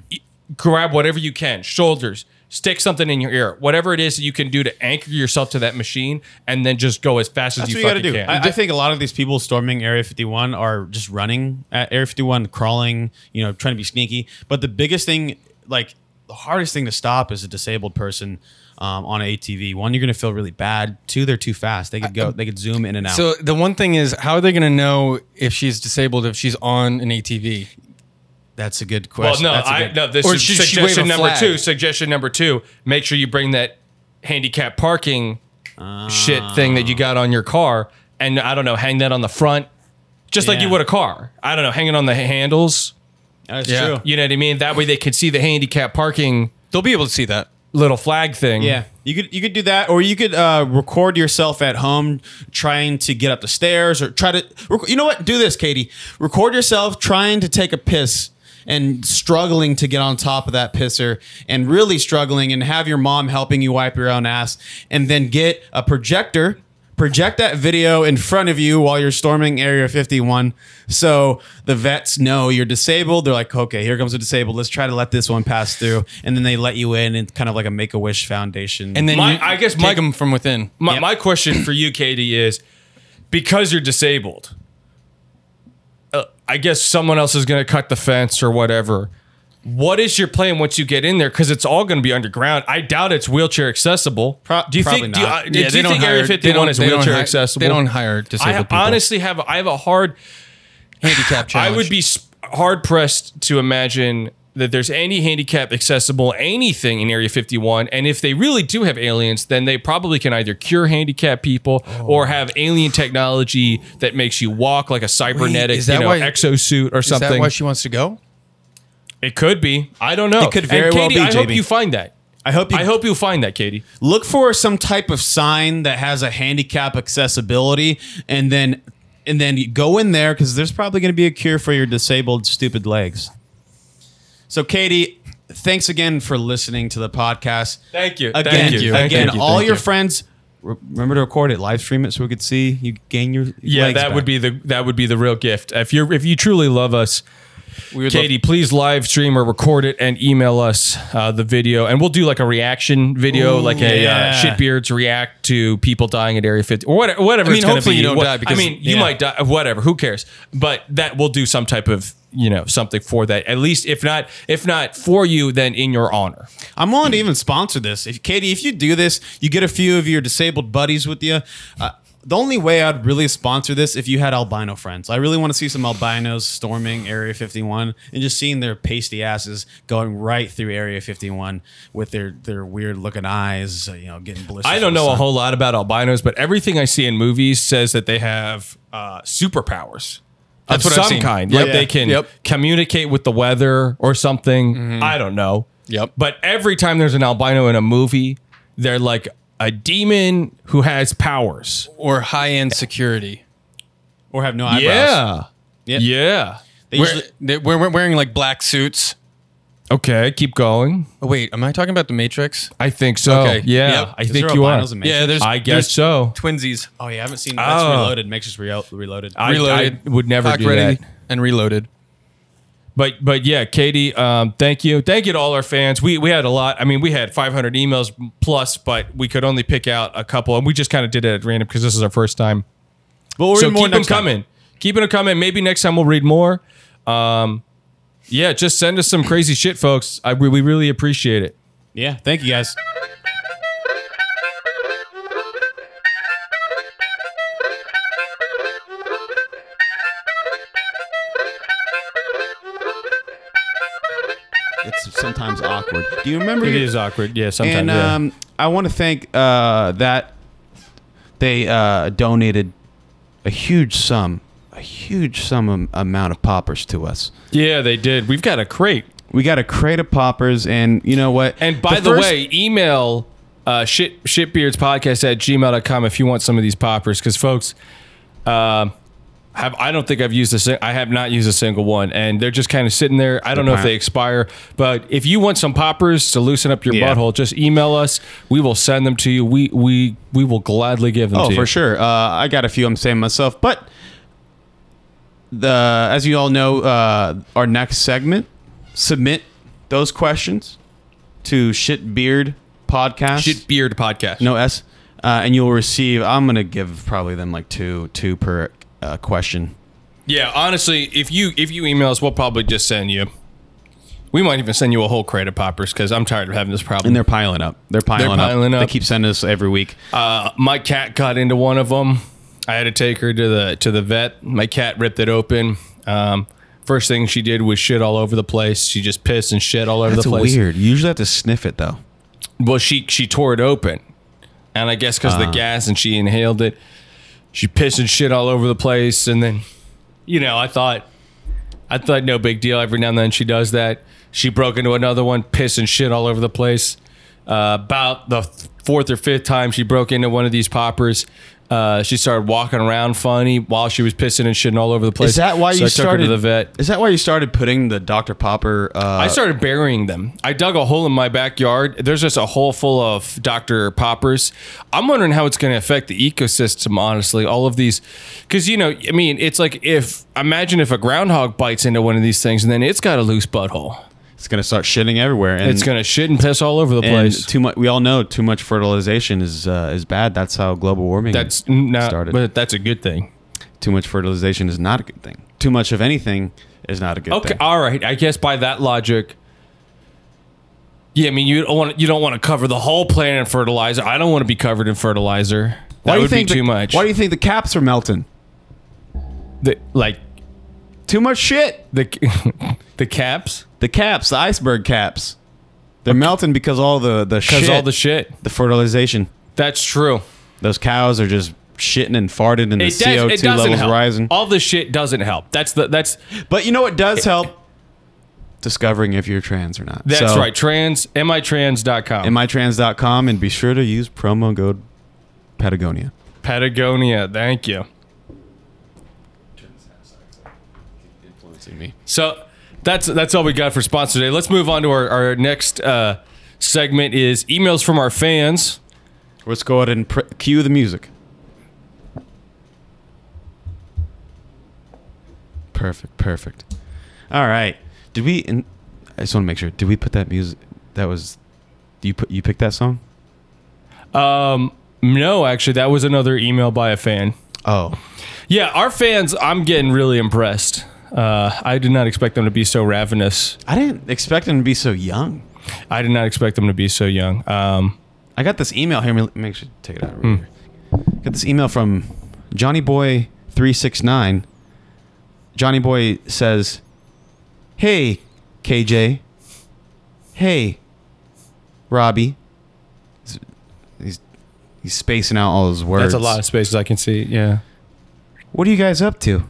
Grab whatever you can, shoulders, stick something in your ear, whatever it is that you can do to anchor yourself to that machine, and then just go as fast That's as what you you got to fucking do. can. I, I think a lot of these people storming Area 51 are just running at Area 51, crawling, you know, trying to be sneaky. But the biggest thing, like the hardest thing to stop is a disabled person um, on an ATV. One, you're gonna feel really bad. Two, they're too fast. They could go. They could zoom in and out. So the one thing is, how are they going to know if she's disabled if she's on an ATV? That's a good Well, question. no, That's a I, good- no. This Or is suggestion number flag? two. Suggestion number two: make sure you bring that handicap parking shit thing that you got on your car, and I don't know, hang that on the front, just like you would a car. I don't know, hang it on the handles. That's Yeah. true. You know what I mean? That way they could see the handicap parking They'll be able to see that. little flag thing. Yeah, you could you could do that, or you could uh, record yourself at home trying to get up the stairs, or try to. rec- You know what? Do this, Katie. Record yourself trying to take a piss and struggling to get on top of that pisser, and really struggling, and have your mom helping you wipe your own ass, and then get a projector. Project that video in front of you while you're storming Area 51 so the vets know you're disabled. They're like, okay, here comes a disabled. Let's try to let this one pass through. And then they let you in and kind of like a make a wish foundation. And then My- you, I guess take my- them from within. My, Yep. my question for you, Katie, is because you're disabled, I guess someone else is going to cut the fence or whatever. What is your plan once you get in there? Because it's all going to be underground. I doubt it's wheelchair accessible. Pro- do you probably think? Do you, not. uh, Yeah, do you don't think hire- Area 51 is wheelchair hi- accessible? they don't hire I disabled people. honestly have I have a hard. handicap I would be hard pressed to imagine that there's any handicap accessible anything in Area 51. And if they really do have aliens, then they probably can either cure handicapped people oh. or have alien technology that makes you walk like a cybernetic that you know, why- exosuit or something. Is that why she wants to go? it could be. I don't know. It could very and well Katie, be, I hope JB. you find that. I hope you I hope you'll find that, Katie. look for some type of sign that has a handicap accessibility and then and then go in there because there's probably going to be a cure for your disabled stupid legs. So Katie, thanks again for listening to the podcast. Thank you. Again, Thank you. again, Thank you. all Thank your you. friends. Remember to record it, live stream it, so we could see you gain your Yeah, legs that back. would be the that would be the real gift. If you're if you truly love us, We would Katie, please live stream or record it and email us uh, the video, and we'll do like a reaction video, like a yeah. uh, shitbeards react to people dying at Area 50 or whatever. whatever I mean, it's hopefully be. you don't What- die because- I mean, you yeah. might die. Whatever, who cares? But that we'll do some type of you know something for that. At least if not if not for you, then in your honor. I'm willing to even sponsor this. If Katie, if you do this, you get a few of your disabled buddies with you. Uh, the only way I'd really sponsor this if you had albino friends. I really want to see some albinos storming Area 51 and just seeing their pasty asses going right through Area 51 with their their weird looking eyes, uh, you know, getting blisters. I don't know a whole lot about albinos, but everything I see in movies says that they have uh, superpowers. That's of some kind. Yep. Like they can Yep. communicate with the weather or something. Mm-hmm. I don't know. Yep. But every time there's an albino in a movie, they're like a demon who has powers. or high end security. or have no eyebrows. Yeah. Yep. Yeah. They usually- they- we're, we're wearing like black suits. Okay, keep going. Oh, wait, am I talking about the Matrix? I think so. Okay. Yeah, Yep. I Is think there you are. albinos in Matrix? Yeah, there's. I guess there's so. Twinsies. Oh yeah, I haven't seen that's Oh. reloaded. Matrix Real- Reloaded. I, Reloaded. I would never Cocked do ready that. and reloaded. But but yeah, Katie, um, thank you, thank you to all our fans. We we had a lot. I mean, we had 500 emails plus, but we could only pick out a couple, and we just kind of did it at random because this is our first time. but we'll so read more keep them next time. coming, keep them coming. Maybe next time we'll read more. Um, yeah, just send us some crazy shit, folks. I we, we really appreciate it. Yeah, thank you guys. It's sometimes awkward. Do you remember? It your- is awkward. Yeah, sometimes. and yeah. um, I want to thank uh, that they uh, donated a huge sum, a huge sum am- amount of poppers to us. yeah, they did. We've got a crate. We got a crate of poppers, and you know what? And by the, first- way, email uh, shit shitbeardspodcast at gmail.com if you want some of these poppers. Because folks, um have I don't think I've used a sing- I have not used a single one, and they're just kind of sitting there. I don't know if they expire, but if you want some poppers to loosen up your Yeah. butthole, just email us. We will send them to you. We we we will gladly give them Oh, to you. for sure. Uh, I got a few I'm saying myself, but the as you all know, uh, our next segment, submit those questions to Shitbeard Podcast. Shit beard podcast. no S, uh, and you'll receive. I'm gonna give probably them like two two per uh, question. Yeah, honestly, if you if you email us, we'll probably just send you. We might even send you a whole crate of poppers because I'm tired of having this problem. And they're piling up. They're piling, piling up. up. They keep sending us every week. Uh, my cat got into one of them. I had to take her to the to the vet. My cat ripped it open. Um, first thing she did was shit all over the place. She just pissed and shit all over That's the place. weird. You usually have to sniff it though. Well, she she tore it open, and I guess because Ah. the gas and she inhaled it, she pissed and shit all over the place. And then, you know, I thought, I thought no big deal. Every now and then she does that. She broke into another one, piss and shit all over the place. Uh, about the fourth or fifth time she broke into one of these poppers, uh, she started walking around funny while she was pissing and shitting all over the place. Is that why So you I took started her to the vet? Is that why you started putting the Dr. Popper? Uh, I started burying them. I dug a hole in my backyard. There's just a hole full of Dr. Poppers. I'm wondering how it's going to affect the ecosystem, honestly. All of these, because, you know, I mean, it's like if, imagine if a groundhog bites into one of these things and then it's got a loose butthole. It's gonna start shitting everywhere, and It's going to shit and piss all over the place. too much. We all know too much fertilization is uh, is bad. That's how global warming. That's not, started. but that's a good thing. too much fertilization is not a good thing. Too much of anything is not a good Okay, thing. Okay, all right. I guess by that logic, yeah. I mean, you don't want you don't want to cover the whole planet in fertilizer. I don't want to be covered in fertilizer. That why do you would think be the- too much. Why do you think the caps are melting? the, like Too much shit. the the caps? The caps, the iceberg caps, they're melting because all the the Because shit, all the shit. the fertilization. That's true. Those cows are just shitting and farting, and the does, CO two doesn't levels help. rising. All the shit doesn't help. That's the that's But you know what does help? Discovering if you're trans or not. that's So, right. Trans mitrans.com. mitrans.com and be sure to use promo code Patagonia. Patagonia. Thank you. Influencing me. So that's that's all we got for sponsor today. Let's move on to our, our next uh, segment is emails from our fans. Let's go ahead and pr- cue the music. Perfect, perfect. All right. Did we? In, I just want to make sure. Did we put that music? That was. You put you picked that song? Um, no, actually, that was another email by a fan. Oh, Yeah, our fans. I'm getting really impressed. Uh, I did not expect them to be so ravenous. I didn't expect them to be so young. I did not expect them to be so young. Um, I got this email here. Let me Make sure take it out. Right here. Got this email from Johnny Boy three six nine. Johnny Boy says, "Hey, KJ. Hey, Robbie." He's he's, he's spacing out all his words. that's a lot of spaces I can see. Yeah. What are you guys up to?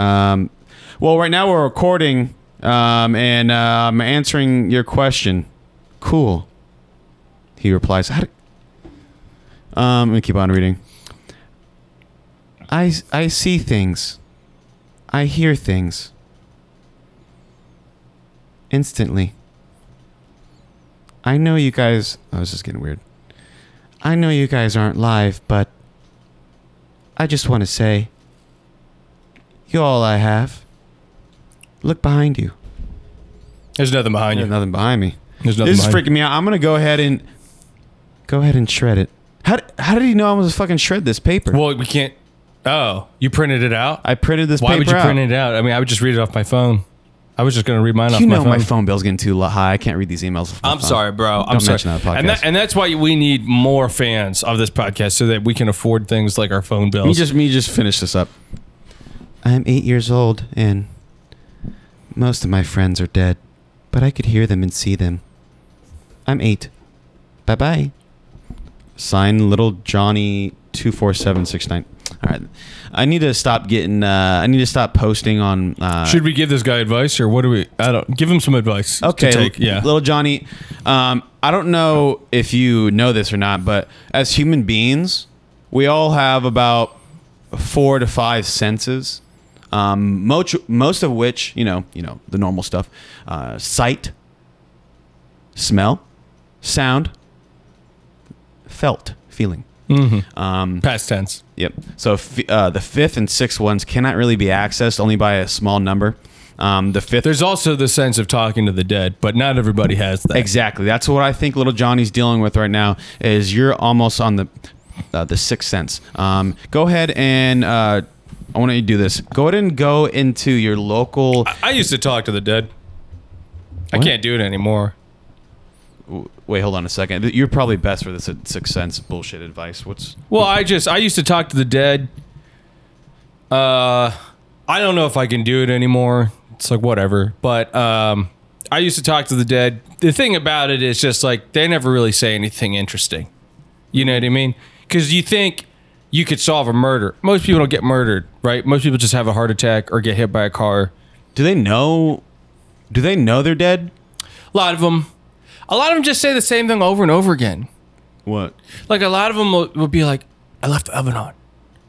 Um, well, right now we're recording, um, and uh, I'm answering your question. Cool. He replies. How do, um, let me keep on reading. I I see things. I hear things. Instantly. I know you guys. Oh, this is getting weird. I know you guys aren't live, but I just want to say, you're all I have. Look behind you. There's nothing behind There's you. nothing behind me. There's nothing This is behind freaking me out. I'm gonna go ahead and go ahead and shred it. How d- how did he know I was fucking shred this paper? Well, we can't. Oh, you printed it out? I printed this Why paper would you out. print it out? I mean, I would just read it off my phone. I was just going to read mine off You my know phone. my phone bill's getting too lo- high. I can't read these emails. off my I'm phone. sorry, bro. I'm Don't sorry. mention that the and, that, podcast. and that's why we need more fans of this podcast so that we can afford things like our phone bills. Me just me just finish this up. I'm eight years old and most of my friends are dead, but I could hear them and see them. I'm eight. Bye bye. Sign little Johnny two four seven six nine. All right, I need to stop getting. Uh, I need to stop posting on. Uh, Should we give this guy advice or what do we? I don't give him some advice. Okay, To take. Yeah. little Johnny. Um, I don't know if you know this or not, but as human beings, we all have about four to five senses. Um, most most of which, you know, you know, the normal stuff: uh, sight, smell, sound, felt, feeling. Um, Past tense. Yep. So f- uh, the fifth and sixth ones cannot really be accessed only by a small number. Um, the fifth There's also the sense of talking to the dead, but not everybody has that. Exactly. That's what I think little Johnny's dealing with right now. Is you're almost on the uh, the sixth sense. Um, go ahead and uh, I want you to do this. Go ahead and go into your local. I used to talk to the dead. I can't do it anymore. Wait, hold on a second. You're probably best for this sixth sense bullshit advice. What's Well, I just I used to talk to the dead. Uh, I don't know if I can do it anymore. It's like whatever. But um, I used to talk to the dead. The thing about it is just like they never really say anything interesting. You know what I mean? Because you think you could solve a murder. Most people don't get murdered, right? Most people just have a heart attack or get hit by a car. do they know? Do they know they're dead? A lot of them, a lot of them just say the same thing over and over again. What Like a lot of them will, will be like, "I left the oven on,"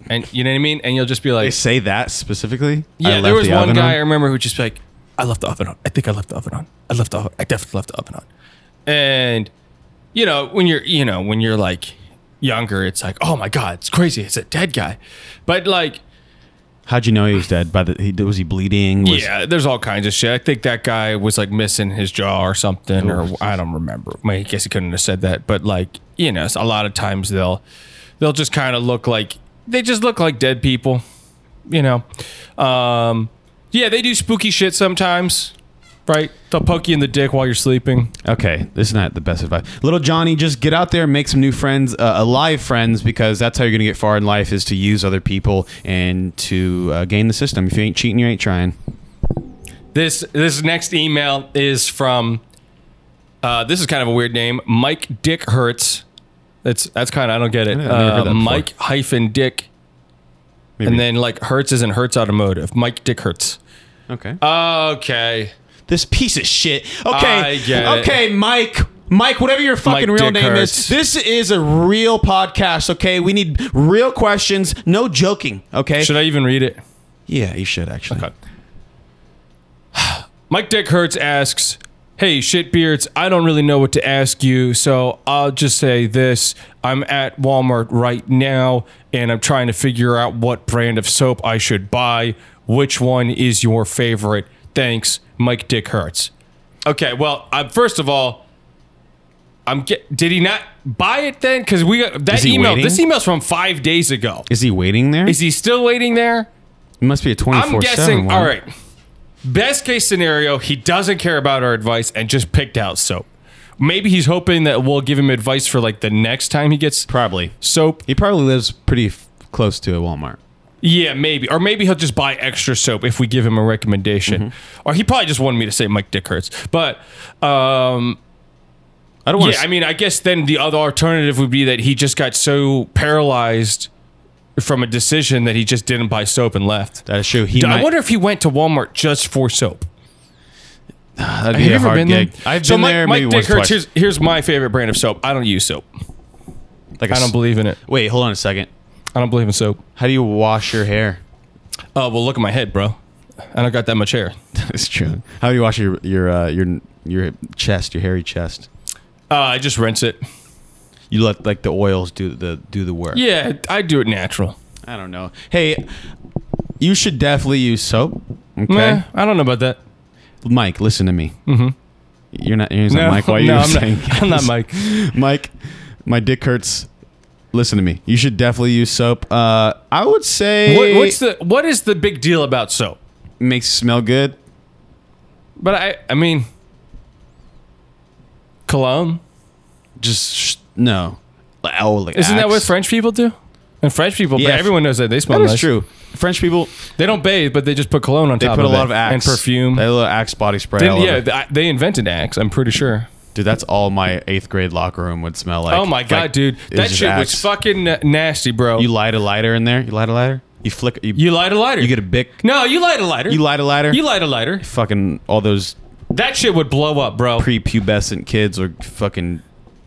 and you know what I mean. And you'll just be like, they say that specifically? I Yeah, left there was the one oven guy I on? remember who just be like, I left the oven on. I think I left the oven on. I left the oven. I definitely left the oven on. And you know, when you're you know, when you're like younger, it's like, oh my God, it's crazy. It's a dead guy. But like, How'd you know he was dead? By the he, was he bleeding? Was, yeah, there's all kinds of shit. I think that guy was like missing his jaw or something, or I don't remember. I guess he couldn't have said that, but like, you know, a lot of times they'll they'll just kind of look like they just look like dead people, you know. Um, yeah, they do spooky shit sometimes, right? They'll poke you in the dick while you're sleeping. Okay, this is not the best advice. Little Johnny, just get out there and make some new friends, uh, alive friends, because that's how you're gonna get far in life is to use other people and to uh, game the system. If you ain't cheating, you ain't trying. This this next email is from uh, this is kind of a weird name, Mike Dick Hertz. That's that's kind of I don't get it. I've never heard Uh. Mike hyphen Dick, Maybe. and then like Hertz is in Hertz Automotive. Mike Dick Hertz. okay. Okay. This piece of shit. Okay, get it. okay, Mike. Mike, whatever your fucking Mike real Dick name Hurts. is, this is a real podcast. Okay, we need real questions, no joking. Okay, Should I even read it? yeah, you should actually. Okay. Mike Dick Hertz asks, Hey, shitbeards, I don't really know what to ask you, so I'll just say this. I'm at Walmart right now, and I'm trying to figure out what brand of soap I should buy. Which one is your favorite? Thanks, Mike Dick Hertz. Okay, well, uh, first of all, I'm get, did he not buy it then? Because we got that email. waiting? This email's from five days ago. Is he waiting there? Is he still waiting there? it must be a twenty I'm guessing. All right. Best case scenario, he doesn't care about our advice and just picked out soap. Maybe he's hoping that we'll give him advice for like the next time he gets probably. soap. He probably lives pretty f- close to a Walmart. Yeah, maybe. Or maybe he'll just buy extra soap if we give him a recommendation. Mm-hmm. Or he probably just wanted me to say Mike Dick Hurts. But um, I don't want yeah, to. I mean, I guess then the other alternative would be that he just got so paralyzed from a decision that he just didn't buy soap and left. that is true. He I might, wonder if he went to Walmart just for soap. that'd Have be you a ever hard been gig. there? I've so been Mike, there Mike maybe Dick once, Hurts, twice. here's, here's my favorite brand of soap. I don't use soap. Like a I don't s- believe in it. Wait, hold on a second. I don't believe in soap. How do you wash your hair? Oh well, look at my head, bro. I don't got that much hair. That's true. How do you wash your your uh, your your chest, your hairy chest? Uh, I just rinse it. You let like the oils do the do the work. Yeah, I do it natural. I don't know. Hey, you should definitely use soap. Okay, Meh, I don't know about that. Mike, listen to me. Mm-hmm. You're not. You're No, Mike. Why are you I'm saying? not, I'm not Mike. Mike, my dick hurts. Listen to me. You should definitely use soap. Uh, I would say What, what's the what is the big deal about soap? makes you smell good. But I I mean, cologne. Just sh- no. Oh, like Isn't that what Axe. French people do? And French people, Yeah, everyone knows that they smell That is nice. true. French people They don't bathe, but they just put cologne on top of the they top put a of lot it of Axe and perfume. They have a little Axe body spray. All yeah, th- they invented Axe. I'm pretty sure. Dude, that's all my eighth grade locker room would smell like. oh my god, Like, dude, that shit was fucking nasty, bro. You You, light a lighter in there. You light a lighter. You flick. You, you light a lighter. you get a bic. no, you light a lighter. You light a lighter. You light a lighter. fucking all those That shit would blow up, bro. prepubescent kids or fucking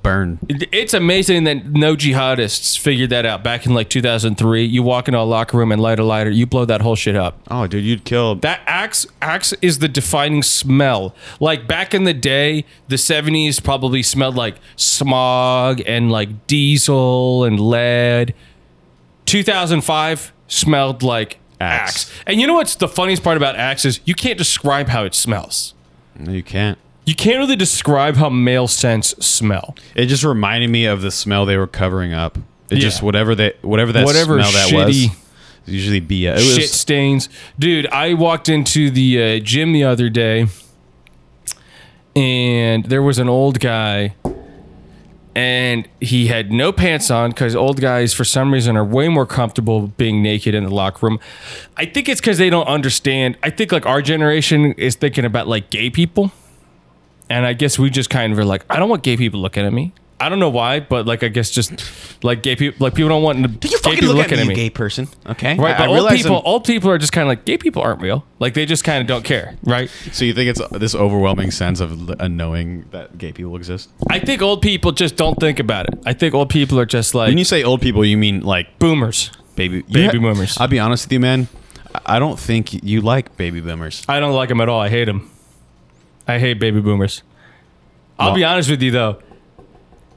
burn. It's amazing that no jihadists figured that out back in like 2003. You walk into a locker room and light a lighter, you blow that whole shit up. Oh, dude, you'd kill. That axe axe is the defining smell. Like back in the day, the 70s probably smelled like smog and like diesel and lead. 2005 smelled like Axe. axe. And you know what's the funniest part about axe is you can't describe how it smells. No, you can't. You can't really describe how male scents smell. It just reminded me of the smell they were covering up. It Yeah. just whatever that whatever that Whatever smell that was. shitty- Usually be it shit stains. Dude, I walked into the uh, gym the other day and there was an old guy and he had no pants on because old guys for some reason are way more comfortable being naked in the locker room i think it's because they don't understand i think like our generation is thinking about like gay people and i guess we just kind of are like i don't want gay people looking at me i don't know why but like i guess just like gay people like people don't want Do you gay people look at looking me, gay person? Okay, right I- but I old people I'm- old people are just kind of like gay people aren't real like they just kind of don't care right So you think it's this overwhelming sense of uh, knowing that gay people exist? i think old people just don't think about it i think old people are just like When you say old people, you mean like boomers baby Baby boomers. I'll be honest with you, man. I don't think you like baby boomers. I don't like them at all. I hate them. I hate baby boomers. I'll Well- be honest with you though.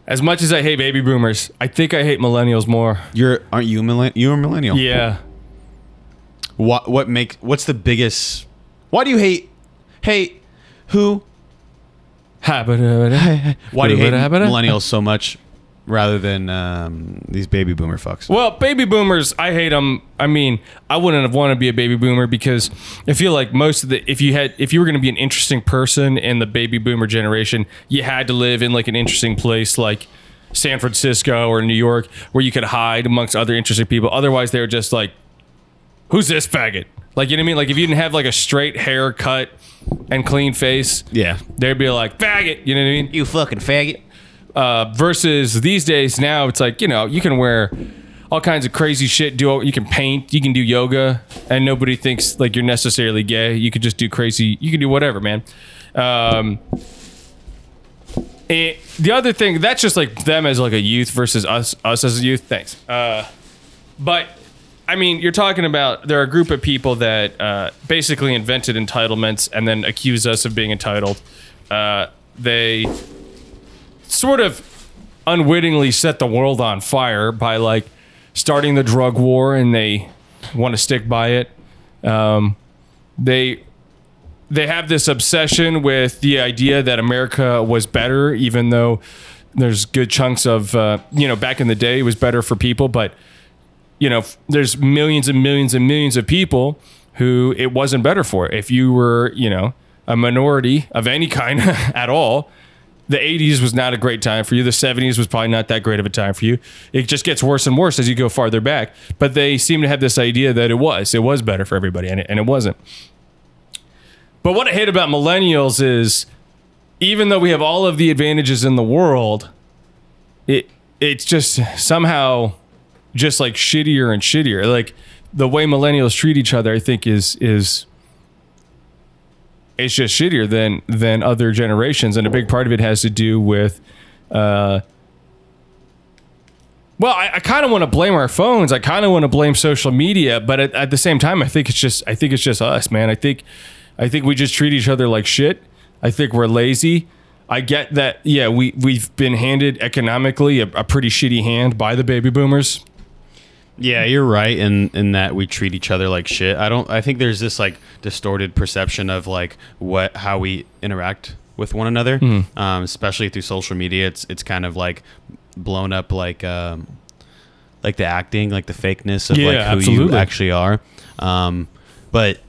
As much as I hate baby boomers, I think I hate millennials more. You're aren't you millennial? You're a millennial. Yeah. What what makes what's the biggest? Why do you hate? Hate who? Why do you hate millennials so much rather than um, these baby boomer fucks? Well, baby boomers, I hate them. I mean, I wouldn't have wanted to be a baby boomer because I feel like most of the if you had if you were going to be an interesting person in the baby boomer generation, you had to live in like an interesting place like San Francisco or New York where you could hide amongst other interesting people. Otherwise, they were just like, "Who's this faggot?" Like you know what I mean? Like if you didn't have like a straight haircut and clean face, Yeah. they'd be like, "Faggot," you know what I mean? You fucking faggot. Uh, versus these days now it's like you know you can wear all kinds of crazy shit do you can paint you can do yoga and nobody thinks like you're necessarily gay. You can just do crazy you can do whatever man. Um, and the other thing that's just like them as like a youth versus us us as a youth. Thanks. Uh, but I mean, you're talking about there are a group of people that uh, basically invented entitlements and then accuse us of being entitled. Uh, they sort of unwittingly set the world on fire by like starting the drug war and they want to stick by it. Um, they they have this obsession with the idea that America was better, even though there's good chunks of uh, you know back in the day it was better for people, but you know there's millions and millions and millions of people who it wasn't better for. If you were you know a minority of any kind at all, the 80s was not a great time for you. The 70s was probably not that great of a time for you. It just gets worse and worse as you go farther back. But they seem to have this idea that it was. It was better for everybody, and it, and it wasn't. But what I hate about millennials is even though we have all of the advantages in the world, it it's just somehow just like shittier and shittier. Like the way millennials treat each other, I think is is it's just shittier than than other generations, and a big part of it has to do with. Uh, well, I, I kind of want to blame our phones. I kind of want to blame social media, but at, at the same time, I think it's just I think it's just us, man. I think I think we just treat each other like shit. I think we're lazy. I get that. Yeah, we we've been handed economically a, a pretty shitty hand by the baby boomers. Yeah, you're right in in that we treat each other like shit. I don't. I think there's this like distorted perception of like what how we interact with one another, Mm-hmm. um, especially through social media. It's it's kind of like blown up like um, like the acting, like the fakeness of Yeah, like who you actually are. Um, but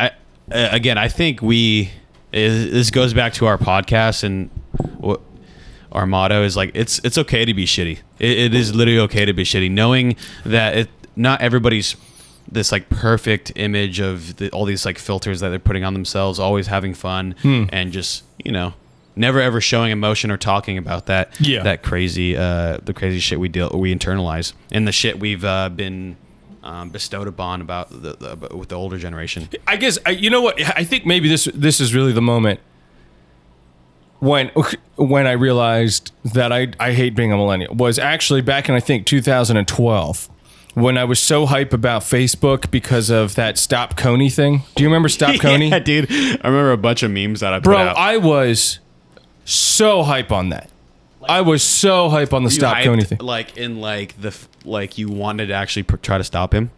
I uh, again, I think we is, this goes back to our podcast and what our motto is like it's it's okay to be shitty. It, it is literally okay to be shitty, knowing that it not everybody's this like perfect image of the, all these like filters that they're putting on themselves, always having fun Hmm. and just you know never ever showing emotion or talking about that Yeah. that crazy uh the crazy shit we deal we internalize and the shit we've uh, been um, bestowed upon about the, the with the older generation. I guess you know what I think maybe this this is really the moment when when I realized that I I hate being a millennial was actually back in I think 2012 when I was so hype about Facebook because of that Stop Kony thing. Do you remember Stop Kony? yeah, dude. I remember a bunch of memes that I put Bro, out. I was so hype on that. I was so hype on the Stop hyped, Kony thing. like in like the like you wanted to actually pr- try to stop him.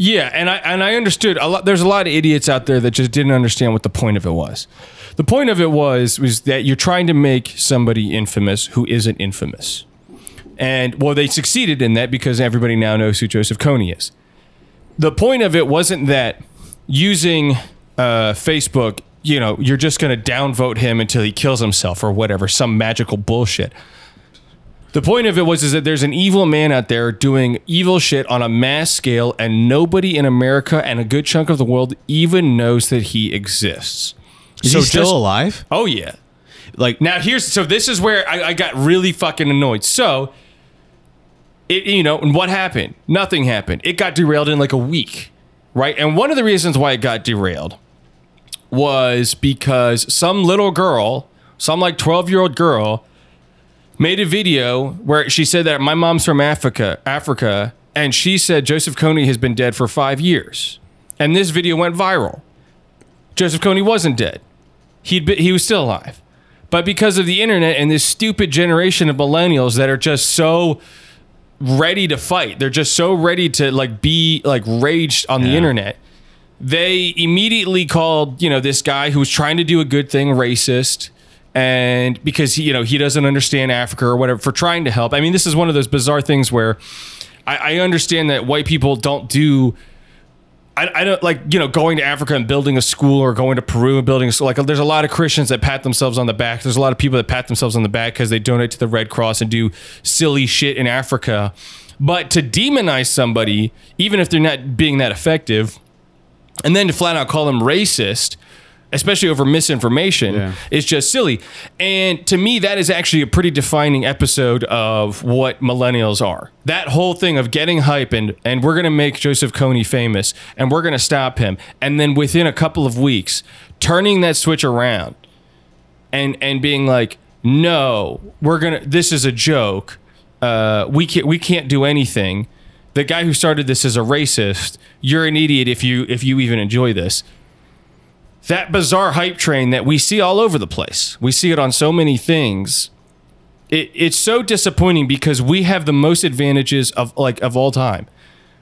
Yeah, and I and I understood a lot. There's a lot of idiots out there that just didn't understand what the point of it was. The point of it was was that you're trying to make somebody infamous who isn't infamous, and well, they succeeded in that because everybody now knows who Joseph Kony is. The point of it wasn't that using uh, Facebook you know, you're just going to downvote him until he kills himself or whatever, some magical bullshit. The point of it was is that there's an evil man out there doing evil shit on a mass scale, and nobody in America and a good chunk of the world even knows that he exists. Is So he still just- alive? Oh yeah. Like Now here's so this is where I, I got really fucking annoyed. So it you know, and what happened? Nothing happened. It got derailed in like a week. Right? And one of the reasons why it got derailed was because some little girl, some like 12 year old girl, made a video where she said that my mom's from Africa, Africa, and she said Joseph Kony has been dead for five years. And this video went viral. Joseph Kony wasn't dead. He'd be, he was still alive. But because of the internet and this stupid generation of millennials that are just so ready to fight, they're just so ready to like be like raged on the internet. They immediately called, you know, this guy who was trying to do a good thing racist and because he, you know, he doesn't understand Africa or whatever for trying to help. I mean, this is one of those bizarre things where I, I understand that white people don't do I, I don't like you know going to Africa and building a school or going to Peru and building a school. Like there's a lot of Christians that pat themselves on the back. There's a lot of people that pat themselves on the back because they donate to the Red Cross and do silly shit in Africa. But to demonize somebody, even if they're not being that effective, and then to flat out call them racist, especially over misinformation, Yeah. is just silly. And to me, that is actually a pretty defining episode of what millennials are. That whole thing of getting hype and and we're gonna make Joseph Kony famous and we're gonna stop him, and then within a couple of weeks, turning that switch around and and being like, no, we're gonna. This is a joke. Uh, we can't we can't do anything. The guy who started this is a racist. You're an idiot if you if you even enjoy this. That bizarre hype train that we see all over the place. We see it on so many things. It, it's so disappointing because we have the most advantages of like of all time.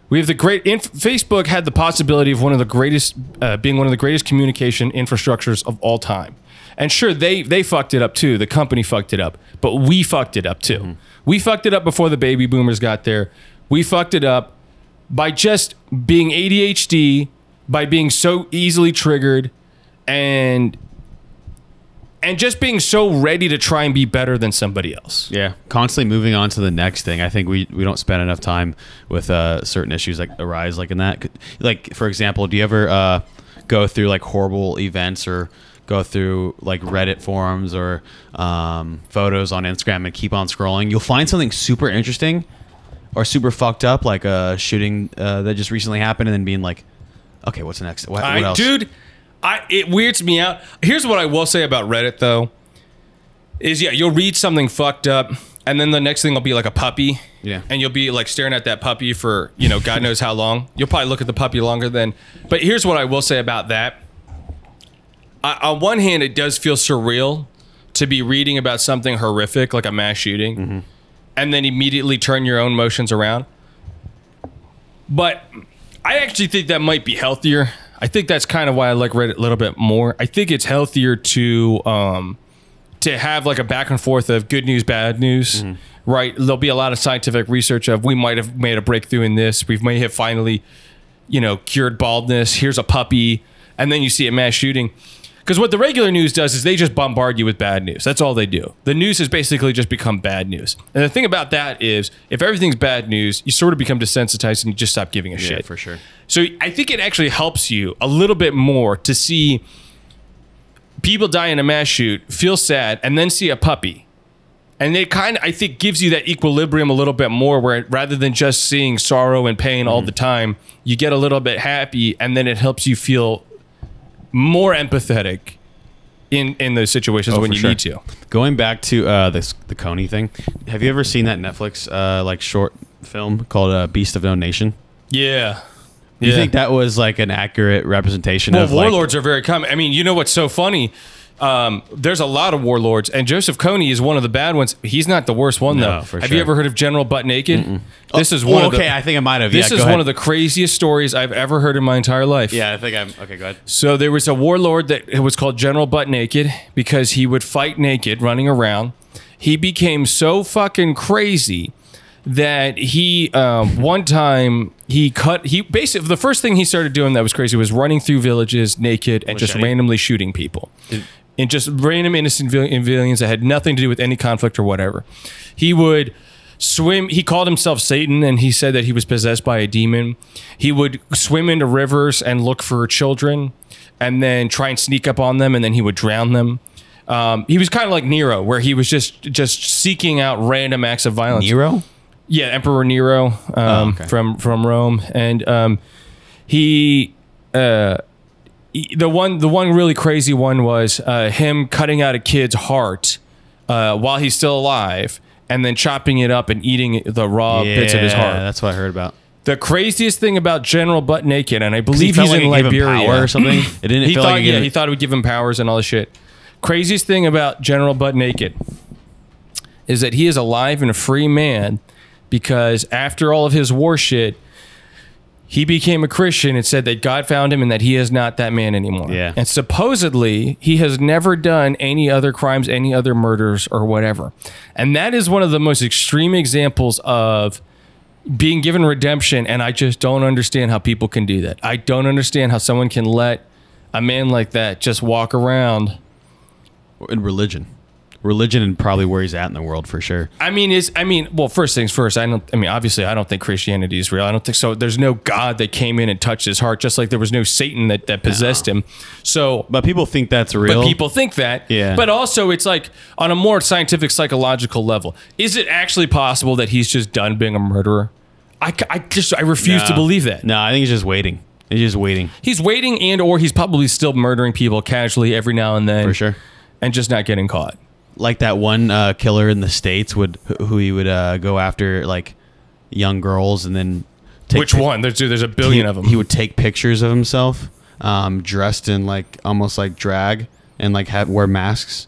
We have the great inf- Facebook had the possibility of one of the greatest, uh, being one of the greatest communication infrastructures of all time. And sure, they they fucked it up too. The company fucked it up, but we fucked it up too. We fucked it up before the baby boomers got there. We fucked it up by just being ADHD, by being so easily triggered, and and just being so ready to try and be better than somebody else. Yeah, constantly moving on to the next thing. I think we, we don't spend enough time with uh, certain issues that arise like in that. Like for example, do you ever uh, go through like horrible events or go through like Reddit forums or um, photos on Instagram and keep on scrolling? You'll find something super interesting or super fucked up, like a shooting uh, that just recently happened, and then being like, okay, what's next? What, what I, dude, I it weirds me out. Here's what I will say about Reddit though. Is yeah, you'll read something fucked up, and then the next thing will be like a puppy. Yeah. And you'll be like staring at that puppy for, you know, God knows how long. You'll probably look at the puppy longer than but here's what I will say about that. I, on one hand, it does feel surreal to be reading about something horrific like a mass shooting Mm-hmm. and then immediately turn your own motions around. But I actually think that might be healthier. I think that's kind of why I like Reddit a little bit more. I think it's healthier to um, to have like a back and forth of good news, bad news. Right? There'll be a lot of scientific research of we might have made a breakthrough in this. We may have finally, you know, cured baldness. Here's a puppy, and then you see a mass shooting. Because what the regular news does is they just bombard you with bad news. That's all they do. The news has basically just become bad news. And the thing about that is, if everything's bad news, you sort of become desensitized and you just stop giving a yeah, shit. for sure. So I think it actually helps you a little bit more to see people die in a mass shoot, feel sad, and then see a puppy. And it kind of, I think, gives you that equilibrium a little bit more where rather than just seeing sorrow and pain all mm-hmm. the time, you get a little bit happy and then it helps you feel more empathetic in, in those situations Oh, when for you sure. need to. Going back to uh, this the Kony thing, have you ever seen that Netflix uh, like short film called uh, Beast of No Nation? Yeah. Do you think that was like an accurate representation Well, of like, warlords are very common. I mean, you know what's so funny? Um, there's a lot of warlords, and Joseph Kony is one of the bad ones. He's not the worst one No, though. Have sure. you ever heard of General Butt Naked? This is Oh, one of the. okay, I think I might have. This yeah, is one of the craziest stories I've ever heard in my entire life. Yeah, I think I'm. Okay, go ahead. So there was a warlord that was called General Butt Naked because he would fight naked, running around. He became so fucking crazy that he um, one time he cut he basically the first thing he started doing that was crazy was running through villages naked and just randomly shooting people and just random innocent vil- civilians that had nothing to do with any conflict or whatever he would swim he called himself satan and he said that he was possessed by a demon he would swim into rivers and look for children and then try and sneak up on them and then he would drown them um, he was kind of like Nero, where he was just just seeking out random acts of violence. Nero. Yeah, Emperor Nero um, okay. from from Rome, and um, he, uh, he- the one the one really crazy one was uh, him cutting out a kid's heart uh, while he's still alive, and then chopping it up and eating the raw bits of his heart. That's what I heard about. The craziest thing about General Butt Naked, and I believe felt he's like in Liberia or something. It didn't he feel thought, like yeah, he thought it would give him powers and all this shit. Craziest thing about General Butt Naked is that he is alive and a free man because after all of his war shit, he became a Christian and said that God found him and that he is not that man anymore. Yeah. And supposedly he has never done any other crimes, any other murders or whatever. And that is one of the most extreme examples of being given redemption and I just don't understand how people can do that. I don't understand how someone can let a man like that just walk around. in religion, religion, and probably where he's at in the world for sure. I mean, is I mean, well, first things first. I don't. I mean, obviously, I don't think Christianity is real. I don't think so. There's no God that came in and touched his heart, just like there was no Satan that that possessed him. So, But people think that's real. but people think that. Yeah. But also, it's like on a more scientific, psychological level. Is it actually possible that he's just done being a murderer? I, I just I refuse to believe that. No, I think he's just waiting. He's just waiting He's waiting, and or he's probably still murdering people casually every now and then, for sure. and just not getting caught. Like that one uh, killer in the states would who- he would uh, go after like young girls and then take Which one? There's there's a billion he, of them. He would take pictures of himself, um, dressed in like almost like drag and like have wear masks.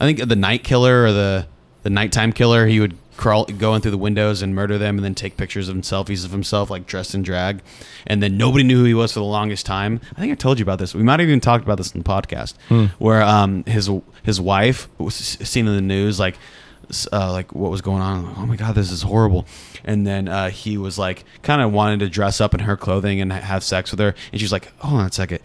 I think the night killer or the the nighttime killer, he would crawl going through the windows and murder them, and then take pictures of and selfies of himself like dressed in drag, and then nobody knew who he was for the longest time. I think I told you about this. We might have even talked about this in the podcast, where um his his wife was seen in the news like uh, like what was going on. Oh my god, this is horrible. And then uh, he was like kind of wanted to dress up in her clothing and have sex with her, and she's like, "Hold on a second.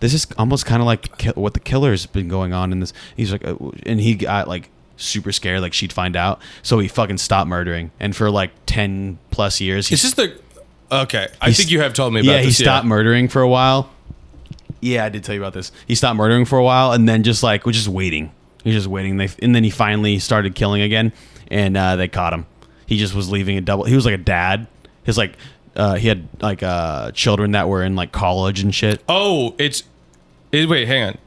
This is almost kind of like what the killer's been going on in this." He's like, uh, and he got like super scared, like she'd find out, so he fucking stopped murdering. And for like ten plus years, he Is this the? Okay, I He's- think you have told me about yeah, he this. stopped murdering for a while. Yeah, I did tell you about this. He stopped murdering for a while, and then just like was just waiting. He was just waiting. They and then he finally started killing again, and uh, they caught him. He just was leaving a double. He was like a dad. His like uh, he had like uh, children that were in like college and shit. Oh, it's. it- wait, hang on.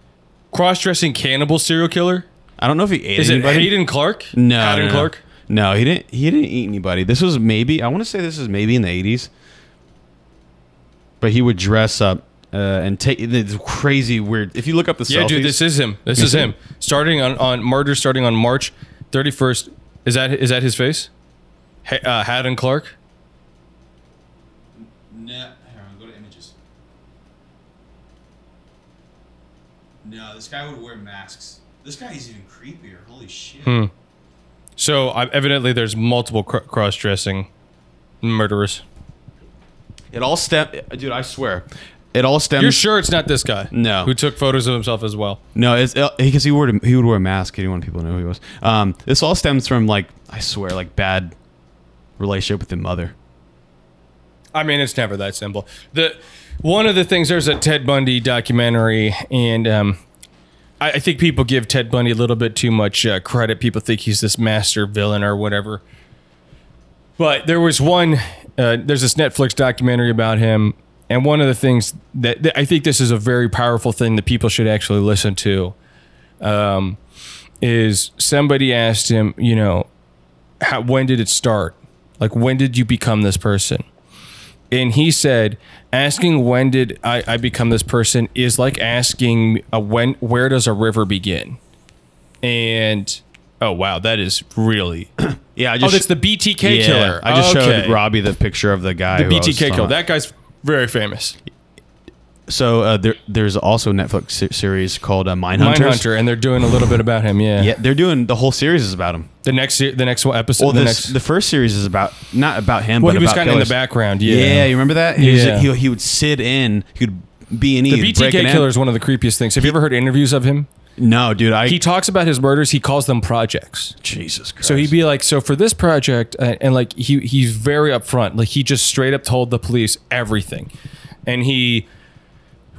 Cross-dressing cannibal serial killer. I don't know if he ate Is it anybody. Hayden Clark? No, Hayden no, no. Clark. No, he didn't. He didn't eat anybody. This was maybe. I want to say this is maybe in the eighties. But he would dress up uh, and take it's crazy weird. If you look up the Yeah, selfies, dude, this is him. This is him. Starting on on murder, starting on March thirty first. Is that is that his face? Ha- uh, Hadden Clark. No, here, go to images. No, this guy would wear masks. This guy is even creepier. Holy shit. Hmm. So uh, evidently, there's multiple cr- cross dressing murderers. It all stem, dude. I swear, it all stems. You're sure it's not this guy? No. Who took photos of himself as well? No, it's because he wore he would wear a mask. He didn't want people to know who he was. Um, this all stems from like I swear, like bad relationship with the mother. I mean, it's never that simple. The one of the things there's a Ted Bundy documentary, and um, I, think people give Ted Bundy a little bit too much uh, credit. People think he's this master villain or whatever. But there was one. Uh, there's this Netflix documentary about him, and one of the things that, that I think this is a very powerful thing that people should actually listen to. Um, is somebody asked him, you know, how, when did it start? Like, when did you become this person? And he said asking when did I, I become this person is like asking a when where does a river begin and oh wow that is really Yeah, I oh just that's the btk yeah, killer I just oh, Okay. showed Robbie the picture of the guy. the who I was btk killer that guy's very famous So uh, there, there's also a Netflix se- series called uh, Mindhunters. Mindhunter, and they're doing a little bit about him. Yeah. Yeah, they're doing the whole series is about him. The next se- the next episode. Well, the this, next. the first series is about not about him, well, but he was kind of in the background. Yeah. Yeah, you remember that? He, was- Yeah. he, he would sit in. He would be in. The BTK killer is one of the creepiest things. Have you ever heard interviews of him? No, dude. I He talks about his murders. He calls them projects. Jesus Christ. So he'd be like, so for this project, uh, and like he he's very upfront. Like he just straight up told the police everything, and he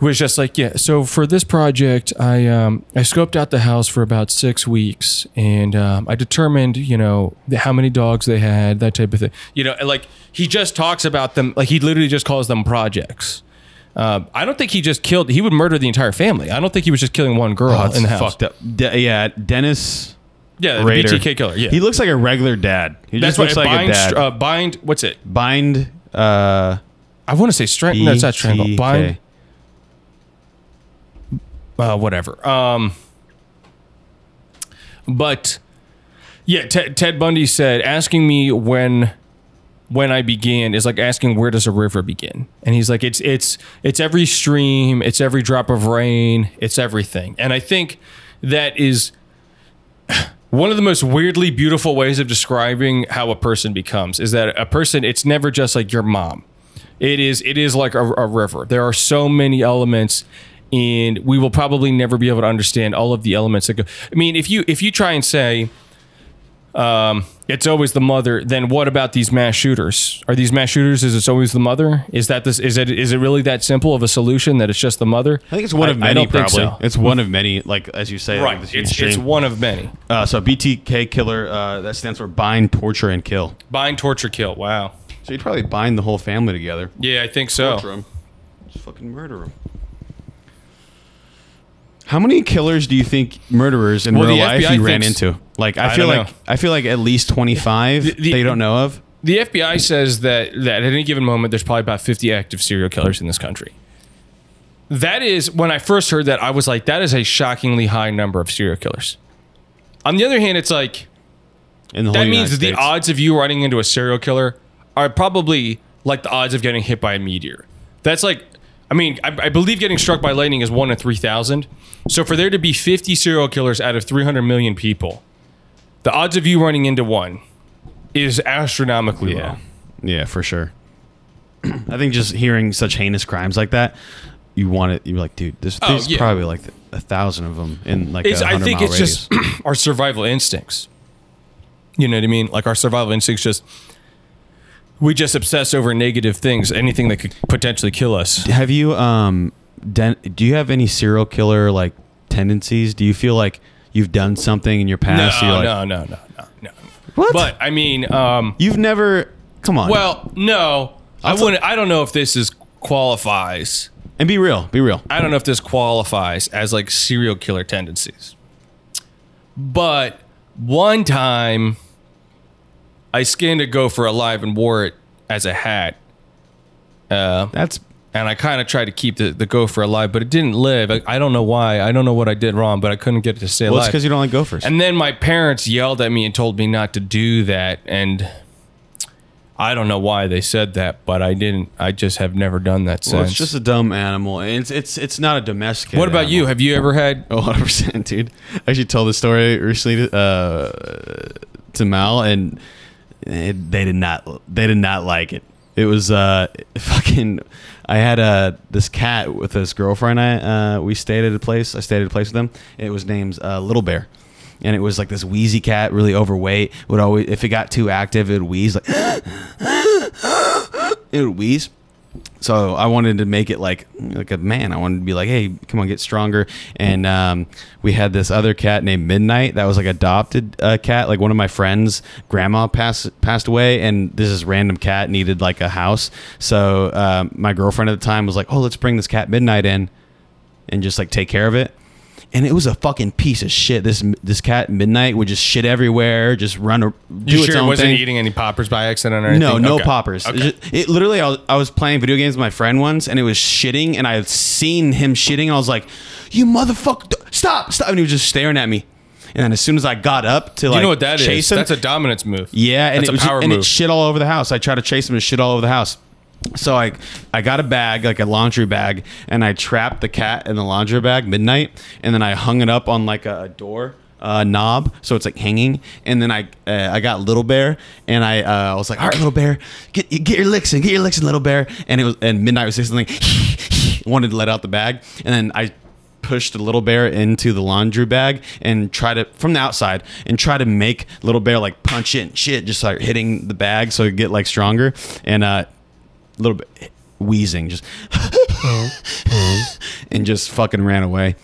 was just like, yeah. So for this project, I um I scoped out the house for about six weeks, and um, I determined, you know, how many dogs they had, that type of thing. You know, like he just talks about them. Like he literally just calls them projects. Um, I don't think he just killed. He would murder the entire family. I don't think he was just killing one girl Oh, in the house. fucked up. De- yeah, Dennis. Yeah, the Rader. BTK killer. Yeah, He looks like a regular dad. He that's just what looks like bind, a dad. uh, bind. What's it? bind. Uh, I want to say strangle. No, it's not strangle. BTK. Bind. Uh, whatever. Um, but yeah, Ted, Bundy said asking me when when I began is like asking where does a river begin, and he's like it's it's it's every stream, it's every drop of rain, it's everything, and I think that is one of the most weirdly beautiful ways of describing how a person becomes is that a person it's never just like your mom. It is it is like a, a river. There are so many elements and we will probably never be able to understand all of the elements that go i mean if you if you try and say um, it's always the mother then what about these mass shooters are these mass shooters is it's always the mother is that this is it is it really that simple of a solution that it's just the mother I think it's one of I many. don't think probably so. it's one of many. Like as you say, right huge it's, it's one of many Uh, so BTK killer. Uh, that stands for bind, torture, and kill. bind torture kill wow So you'd probably bind the whole family together. yeah i think so Torture 'em. Just fucking murder them. How many killers do you think murderers in Well, real life you ran into? Like I, I feel like know. I feel like at least twenty five The- the- they don't know of. The FBI says that that at any given moment there's probably about 50 active serial killers in this country. That is when I first heard that I was like that is a shockingly high number of serial killers. On the other hand it's like In the whole that United means the odds of you running into a serial killer are probably like the odds of getting hit by a meteor. That's like I mean, I, I believe getting struck by lightning is one in 3,000. So for there to be 50 serial killers out of 300 million people, the odds of you running into one is astronomically low. Yeah, yeah, for sure. I think just hearing such heinous crimes like that, you want it. You're like, dude, this, Oh, there's yeah. probably like a thousand of them in like It's, a I think mile it's radius. just our survival instincts. You know what I mean? Like our survival instincts just we just obsess over negative things, anything that could potentially kill us. Have you um, den- do you have any serial killer like tendencies? Do you feel like you've done something in your No, past? you're like, no, no, no, no, no. What? But I mean, um, You've never. Come on. well, no, I wouldn't. I don't know if this is qualifies. and be real. Be real. I don't know if this qualifies as like serial killer tendencies. But one time I skinned a gopher alive and wore it as a hat. Uh, That's and I kind of tried to keep the, the gopher alive, but it didn't live. I, I don't know why. I don't know what I did wrong, but I couldn't get it to stay well. It's alive. because you don't like gophers. and then my parents yelled at me and told me not to do that. And I don't know why they said that, but I didn't. I just have never done that since. well, it's just a dumb animal. and It's it's it's not a domesticated. what about you? Have you ever had Oh, 100 percent, dude. I actually told the story recently to, uh, to Mal, and it, they did not. They did not like it. It was uh, fucking. I had uh, this cat with this girlfriend. I uh, we stayed at a place. I stayed at a place with them. It was named uh, Little Bear, and it was like this wheezy cat, really overweight. Would always, if it got too active, it would wheeze like. it would wheeze. So I wanted to make it like like a man. I wanted to be like, hey, come on, get stronger. And um, we had this other cat named Midnight that was like adopted uh, cat. Like one of my friends' grandma passed passed away, and this is random cat needed like a house. So um, my girlfriend at the time was like, oh, let's bring this cat Midnight in and just like take care of it. And it was a fucking piece of shit. This this cat Midnight would just shit everywhere, just run, do You its sure it own wasn't thing. eating any poppers by accident or anything? No, no Okay. poppers. Okay. It, just- it literally, I was, I was playing video games with my friend once, and it was shitting, and I had seen him shitting, and I was like, "You motherfucker, stop, stop!" And he was just staring at me. And then as soon as I got up to like you know what that is? chase him, That's a dominance move. yeah, and That's it a was and it shit all over the house. I tried to chase him and shit all over the house. So I I got a bag, like a laundry bag, and I trapped the cat in the laundry bag midnight, and then I hung it up on like a door uh, knob, so it's like hanging. And then I uh, I got Little Bear, and I uh, was like, all right, Little Bear, get get your licks in, get your licks in, Little Bear. And it was and midnight was something wanted to let out the bag, and then I pushed the little bear into the laundry bag and try to from the outside and try to make little bear like punch it and shit just like hitting the bag so it get like stronger and uh a little bit wheezing just and just fucking ran away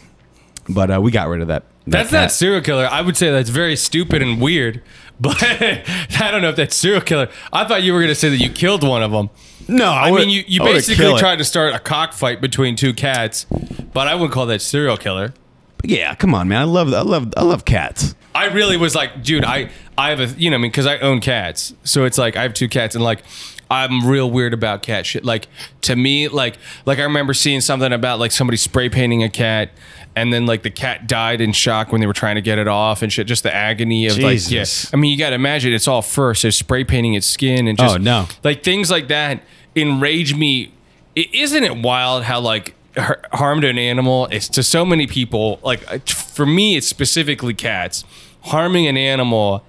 but uh we got rid of that, that That's cat. not serial killer. I would say that's very stupid and weird. But I don't know if that's serial killer. I thought you were going to say that you killed one of them. no I, would- mean, you, you I basically tried to start a cockfight between two cats, but I wouldn't call that serial killer. yeah come on man i love i love i love cats I really was like, dude, I I have a you know, I mean, because I own cats, so it's like I have two cats, and like I'm real weird about cat shit. Like to me, like like I remember seeing something about like somebody spray painting a cat, and then like the cat died in shock when they were trying to get it off and shit. Just the agony of like, yeah. I mean, you got to imagine it's all fur, so spray painting its skin and just Oh, no. like things like that enrage me. is isn't it wild how like har- harm to an animal is to so many people? Like uh, for me, it's specifically cats. Harming an animal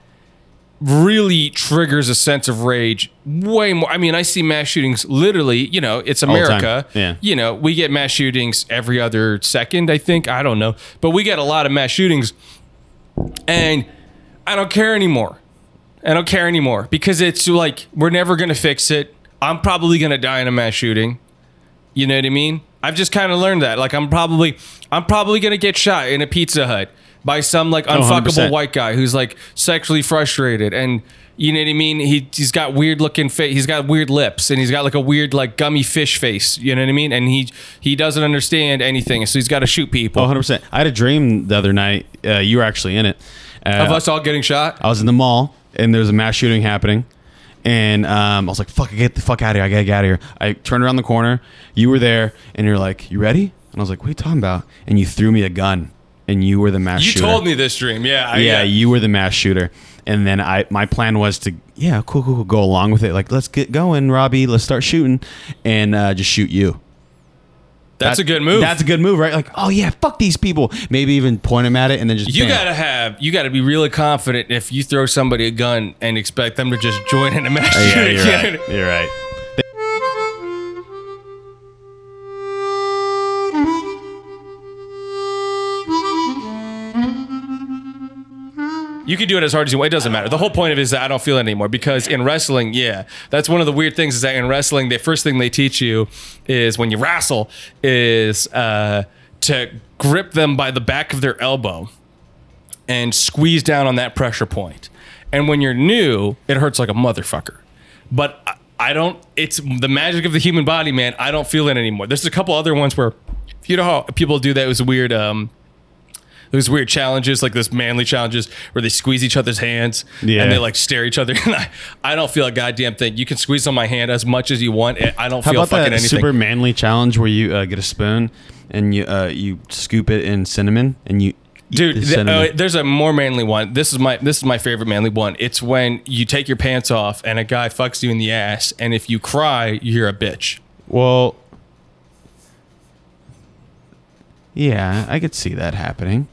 really triggers a sense of rage way more. I mean, I see mass shootings literally, you know, it's. America. Yeah. You know, we get mass shootings every other second, I think. I don't know. But we get a lot of mass shootings and I don't care anymore. I don't care anymore because it's like we're never gonna fix it. I'm probably gonna die in a mass shooting. You know what I mean? I've just kind of learned that. Like I'm probably I'm probably gonna get shot in a Pizza Hut by some like unfuckable 100%. white guy who's like sexually frustrated and you know what I mean? He he's got weird looking face. He's got weird lips and he's got like a weird like gummy fish face. You know what I mean? And he he doesn't understand anything, so he's got to shoot people. Oh, 100%. I had a dream the other night. Uh, you were actually in it. Uh, Of us all getting shot. I was in the mall and there was a mass shooting happening. And um, I was like, fuck, get the fuck out of here. I gotta get out of here. I turned around the corner. You were there and you're like, you ready? And I was like, what are you talking about? And you threw me a gun and you were the mass shooter. You shooter. told me this dream, yeah. I- yeah, you were the mass shooter. And then I, my plan was to, yeah, cool, cool, cool, go along with it. Like, let's get going, Robbie. Let's start shooting, and uh, just shoot you. That's That- a good move. That's a good move, right? Like, oh yeah, fuck these people. Maybe even point them at it and then just You bam. gotta have, you gotta be really confident if you throw somebody a gun and expect them to just join in a mass Yeah, shooting. you're right. You're right. You can do it as hard as you want. It doesn't matter. The whole point of it is that I don't feel it anymore because in wrestling, yeah, that's one of the weird things is that in wrestling, the first thing they teach you is when you wrestle is uh, to grip them by the back of their elbow and squeeze down on that pressure point. And when you're new, it hurts like a motherfucker. But I- don't. It's the magic of the human body, man. I don't feel it anymore. There's a couple other ones where, you know how people do that. It was weird. Um, those weird challenges, like those manly challenges where they squeeze each other's hands Yeah. and they like stare each other. And I, I don't feel a goddamn thing. You can squeeze on my hand as much as you want. I don't How feel about fucking that anything. super manly challenge where you uh, get a spoon and you uh, you scoop it in cinnamon and you Dude, the th- uh, there's a more manly one. This is my this is my favorite manly one. It's when you take your pants off and a guy fucks you in the ass, and if you cry, you're a bitch. well, yeah, I could see that happening,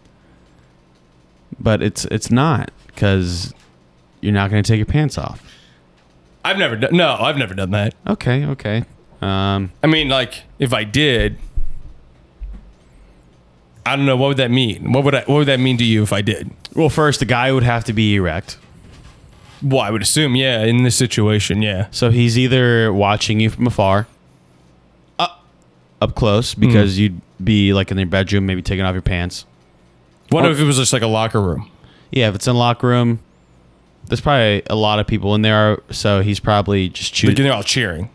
but it's it's not because you're not going to take your pants off. I've never done. No, I've never done that. Okay, okay. Um, I mean, like if I did, I don't know what would that mean. What would I, what would that mean to you if I did? well, first the guy would have to be erect, Well, I would assume, yeah, in this situation, yeah. so he's either watching you from afar, up up close because you'd be like in your bedroom, maybe taking off your pants. What if it was just like a locker room? Yeah, if it's in a locker room, there's probably a lot of people in there, so he's probably just Like, choosing. they're all cheering.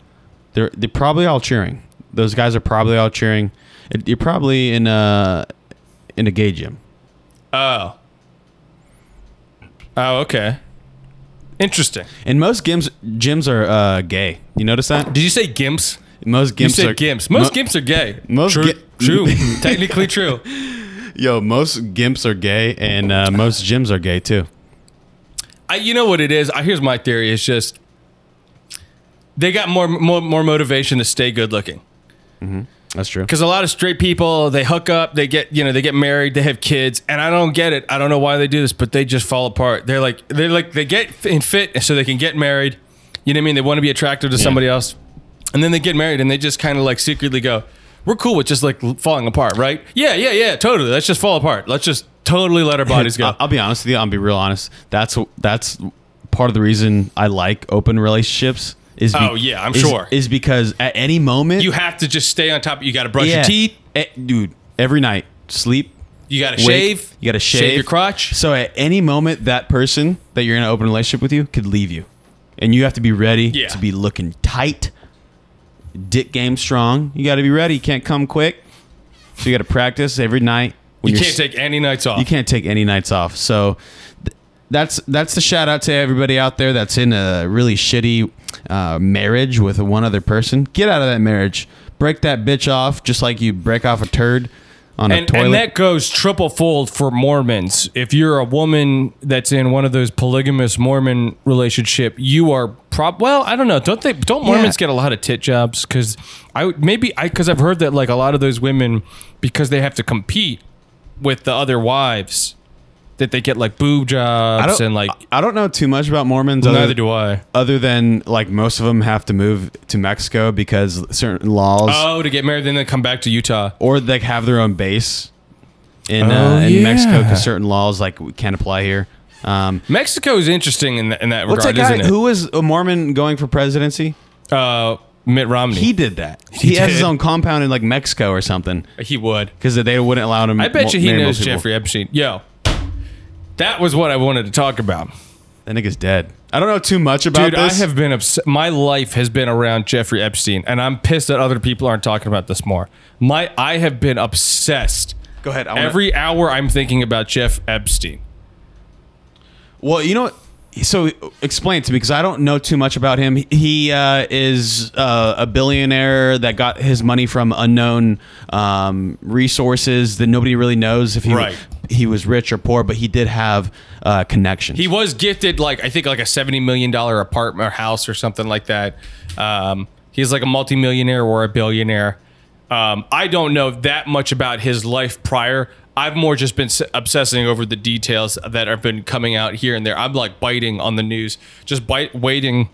They're they're probably all cheering. Those guys are probably all cheering. It, you're probably in a in a gay gym. Oh. Oh, okay. Interesting. And most gyms gyms are uh, gay. You notice that? Did you say gimps? Most You said are gimps. Most mo- gimps are gay. most true. gi- true. Technically true. Yo, most gimps are gay, and uh, most gyms are gay too. I, you know what it is? I, here's my theory. It's just they got more more, more motivation to stay good looking. That's true. Because a lot of straight people, they hook up, they get, you know, they get married, they have kids, and I don't get it. I don't know why they do this, but they just fall apart. They're like, they're like, they get in fit so they can get married. You know what I mean? They want to be attractive to somebody else, and then they get married, and they just kind of like secretly go, "We're cool with just like falling apart, right? Yeah, yeah, yeah, totally. Let's just fall apart. Let's just totally let our bodies go." I'll, be honest with you. I'll be real honest. That's that's part of the reason I like open relationships. Is be- Oh, yeah, I'm is- sure. is because at any moment you have to just stay on top. You got to brush yeah, your teeth. eh, dude. Every night, sleep, You got to shave. You got to shave. your crotch. So at any moment, that person that you're in an open relationship with you could leave you, and you have to be ready Yeah. to be looking tight, dick game strong. You got to be ready. You can't come quick. So you got to practice every night. You can't take any nights off. you can't take any nights off. So th- that's that's the shout out to everybody out there that's in a really shitty uh, marriage with one other person. Get out of that marriage. Break that bitch off, just like you break off a turd on a and, toilet. and that goes triple fold for Mormons. If you're a woman that's in one of those polygamous Mormon relationship, you are prob well. I don't know. Don't they? Don't Mormons get a lot of tit jobs? Because I maybe I because I've heard that like a lot of those women because they have to compete with the other wives that they get like boob jobs and like I don't know too much about Mormons. neither other, do I. other than like most of them have to move to Mexico because certain laws, Oh, to get married, then they come back to Utah. or they have their own base in Oh, uh, in Mexico because certain laws like can't apply here. Um, Mexico is interesting in that, in that what's regard, that guy who was a Mormon going for presidency? uh, Mitt Romney. He did that. He, has his own compound in like Mexico or something he would. because they wouldn't allow him. I bet you he knows. Jeffrey Epstein. Yo, that was what I wanted to talk about. That nigga's dead. I don't know too much about Dude, this. I have been obs- my life has been around Jeffrey Epstein, and I'm pissed that other people aren't talking about this more. My I have been obsessed. Go ahead. I wanna- Every hour I'm thinking about Jeff Epstein. Well, you know what? So explain it to me because I don't know too much about him. He uh, is uh, a billionaire that got his money from unknown um, resources that nobody really knows if he Right. he was rich or poor, but he did have uh, connections. He was gifted like I think like a seventy million dollar apartment or house or something like that. Um, he's like a multimillionaire or a billionaire. Um, I don't know that much about his life prior. I've more just been obsessing over the details that have been coming out here and there. I'm like biting on the news, just bite waiting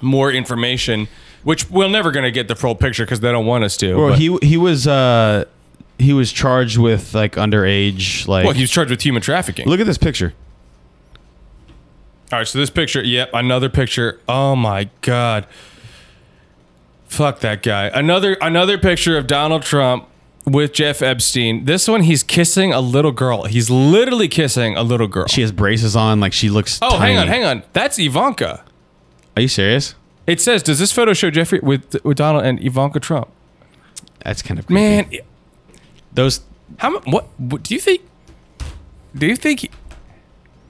more information, which we're never going to get the full picture because they don't want us to. Well, but- he he was uh, he was charged with like underage like. well, he was charged with human trafficking. look at this picture. All right, so this picture, yep, another picture. Oh my god. Fuck that guy. Another another picture of Donald Trump with Jeff Epstein. This one he's kissing a little girl. He's literally kissing a little girl. She has braces on, like she looks. oh, hang on, hang on. That's Ivanka. Are you serious? It says, does this photo show Jeffrey with with Donald and Ivanka Trump? That's kind of creepy. Man, Those how mu- what, what do you think? Do you think he,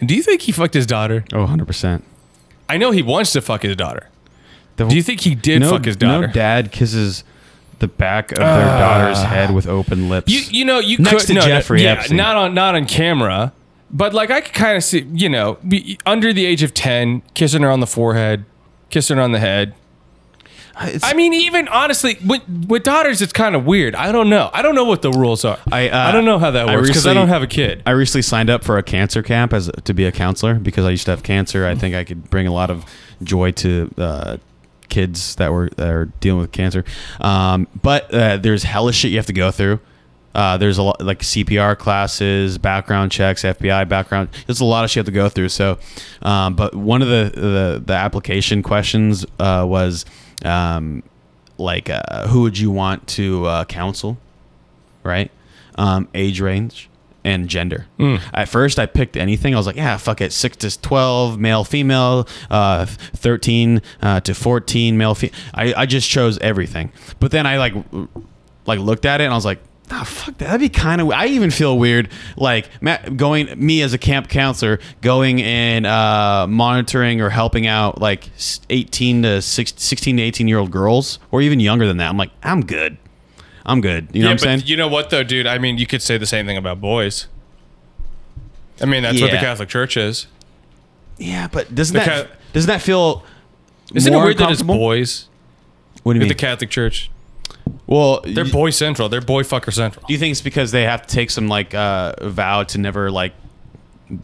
do you think he fucked his daughter? oh, 100 percent. I know he wants to fuck his daughter. Do you think he did no, fuck his daughter? No dad kisses the back of their daughter's head with open lips. You you know you Next could to no, Jeffrey yeah, Epstein. not on not on camera, but like I could kind of see you know be, under the age of ten, kissing her on the forehead, kissing her on the head. It's- I mean, even honestly, with, with daughters, it's kind of weird. I don't know. I don't know what the rules are. I, uh, I don't know how that works because I, recently- don't have a kid. I recently signed up for a cancer camp as to be a counselor because I used to have cancer. I think I could bring a lot of joy to uh, kids that were that are dealing with cancer. Um, but uh, there's hella shit you have to go through. Uh, there's a lot like CPR classes, background checks, FBI background. There's a lot of shit you have to go through. So, um, but one of the the, the application questions uh, was um, like, uh, who would you want to uh, counsel? right? Um, age range and gender. At first, I picked anything. I was like, yeah, fuck it, six to twelve, male, female, uh, thirteen uh, to fourteen, male, female. I, I just chose everything. But then I like like looked at it and I was like. Ah, fuck that. That'd be kind of. I even feel weird, like going me as a camp counselor, going and uh, monitoring or helping out like eighteen to 16, 16 to eighteen year old girls, or even younger than that. I'm like, I'm good. I'm good. You know what I'm saying? you know what though, dude? I mean, you could say the same thing about boys. I mean, that's what the Yeah. Catholic Church is. Yeah, but doesn't The that ca- doesn't that feel Isn't more it weird that it's uncomfortable? boys What do you mean? with mean? the Catholic Church? well, They're y- boy central. They're boy fucker central. do you think it's because they have to take some like uh, vow to never like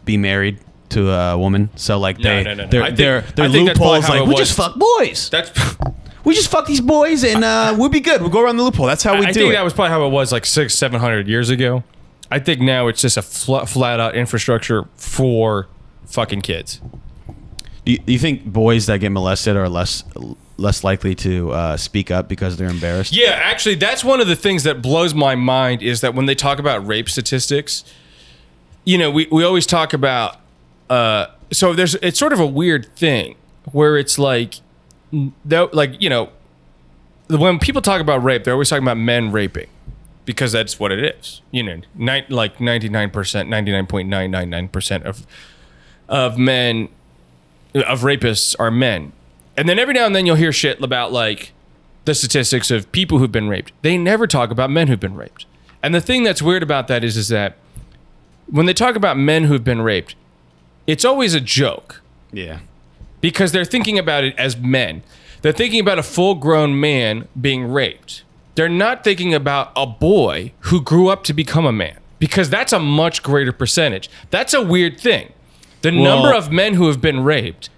be married to a woman? So like No, they no, no, no. their I think- their, I their think that's probably loopholes how like it we was. just fuck boys. That's. we just fuck these boys and uh, we'll be good. We'll go around the loophole. That's how we do it. I do think it. that was probably how it was like six, seven hundred years ago. I think now it's just a fl- flat out infrastructure for fucking kids. do, you, do you think boys that get molested are less less likely to uh, speak up because they're embarrassed? Yeah, actually, that's one of the things that blows my mind is that when they talk about rape statistics, you know, we, we always talk about. Uh, so there's it's sort of a weird thing where it's like, like you know, when people talk about rape, they're always talking about men raping because that's what it is. You know, like ninety nine percent, ninety nine point nine nine nine percent of of men of rapists are men. And then every now and then you'll hear shit about like the statistics of people who've been raped. They never talk about men who've been raped. And the thing that's weird about that is is that when they talk about men who've been raped, it's always a joke Yeah. Because they're thinking about it as men. They're thinking about a full-grown man being raped. They're not thinking about a boy who grew up to become a man because that's a much greater percentage. That's a weird thing. The number of men who have been raped,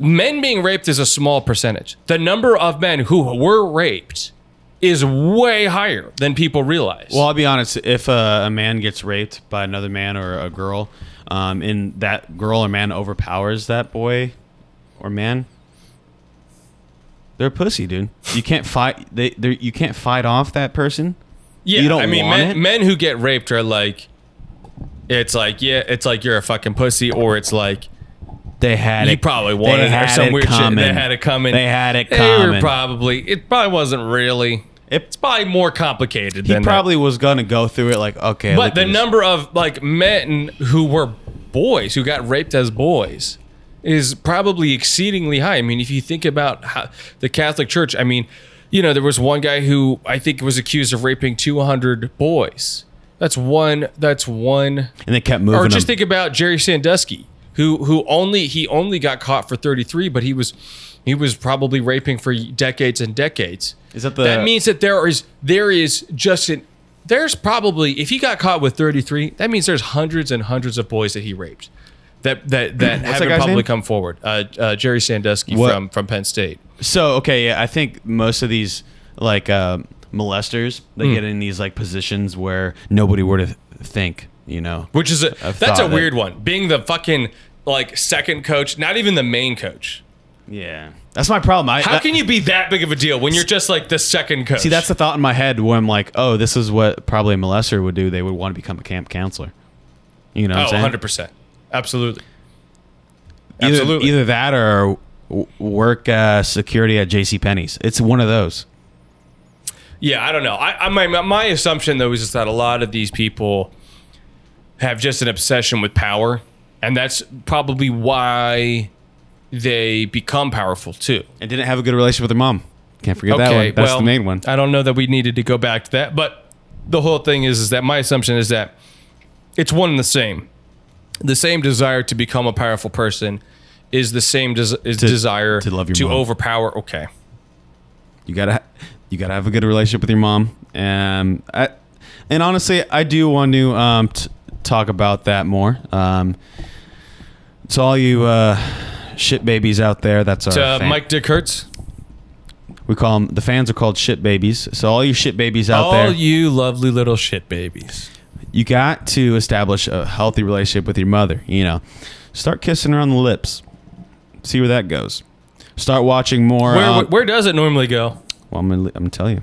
men being raped is a small percentage. The number of men who were raped is way higher than people realize. Well, I'll be honest. If uh, a man gets raped by another man or a girl, um, and that girl or man overpowers that boy or man, they're a pussy, dude. You can't fight. They, you can't fight off that person. Yeah, You don't I mean, men, it? men who get raped are like, it's like, yeah, it's like you're a fucking pussy, or it's like They had it you it. probably they wanted or some weird coming. shit. They had it coming. They had it coming. They were coming. probably. It probably wasn't really. It- It's probably more complicated he than that. probably was gonna go through it like, okay. But the this. number of like men who were boys who got raped as boys is probably exceedingly high. I mean, if you think about how the Catholic Church, I mean, you know, there was one guy who I think was accused of raping 200 boys. That's one. That's one. and they kept moving. Or just think about Jerry Sandusky, who who only he only got caught for 33, but he was he was probably raping for decades and decades. Is that the- That means that there is there is just an there's probably if he got caught with 33, that means there's hundreds and hundreds of boys that he raped. That that that that haven't guy's probably name? come forward. Uh, uh, Jerry Sandusky What- from from Penn State. So okay, yeah, I think most of these like uh, molesters they Hmm. get in these like positions where nobody would have think. You know, Which is a I've that's a thought that- weird one. Being the fucking like second coach, not even the main coach. Yeah, that's my problem. I, How that- can you be that big of a deal when you're just like the second coach? see? That's the thought in my head when I'm like, oh, this is what probably a molester would do. They would want to become a camp counselor. You know, Oh, saying? 100%. Absolutely. Either, Absolutely. either that or work uh, security at J.C. Penney's. It's one of those. Yeah, I don't know. I, I my my assumption though is just that a lot of these people have just an obsession with power, and that's probably why they become powerful too. And didn't have a good relationship with their mom. Can't forget that one. That's well, the main one. I don't know that we needed to go back to that, but the whole thing is is that my assumption is that it's one and the same. The same desire to become a powerful person is the same des- is desire to love your to mom. overpower. Okay. You gotta you gotta have a good relationship with your mom. Um, I, and honestly, I do want to um, t- talk about that more. Um, to all you uh, shit babies out there, that's our To fan- Mike Dick Hertz. We call them the fans are called shit babies. So all you shit babies out there. All there, you lovely little shit babies. you got to establish a healthy relationship with your mother. You know, start kissing her on the lips. See where that goes. Start watching more. Where, um, where does it normally go? Well, I'm gonna, I'm gonna tell you,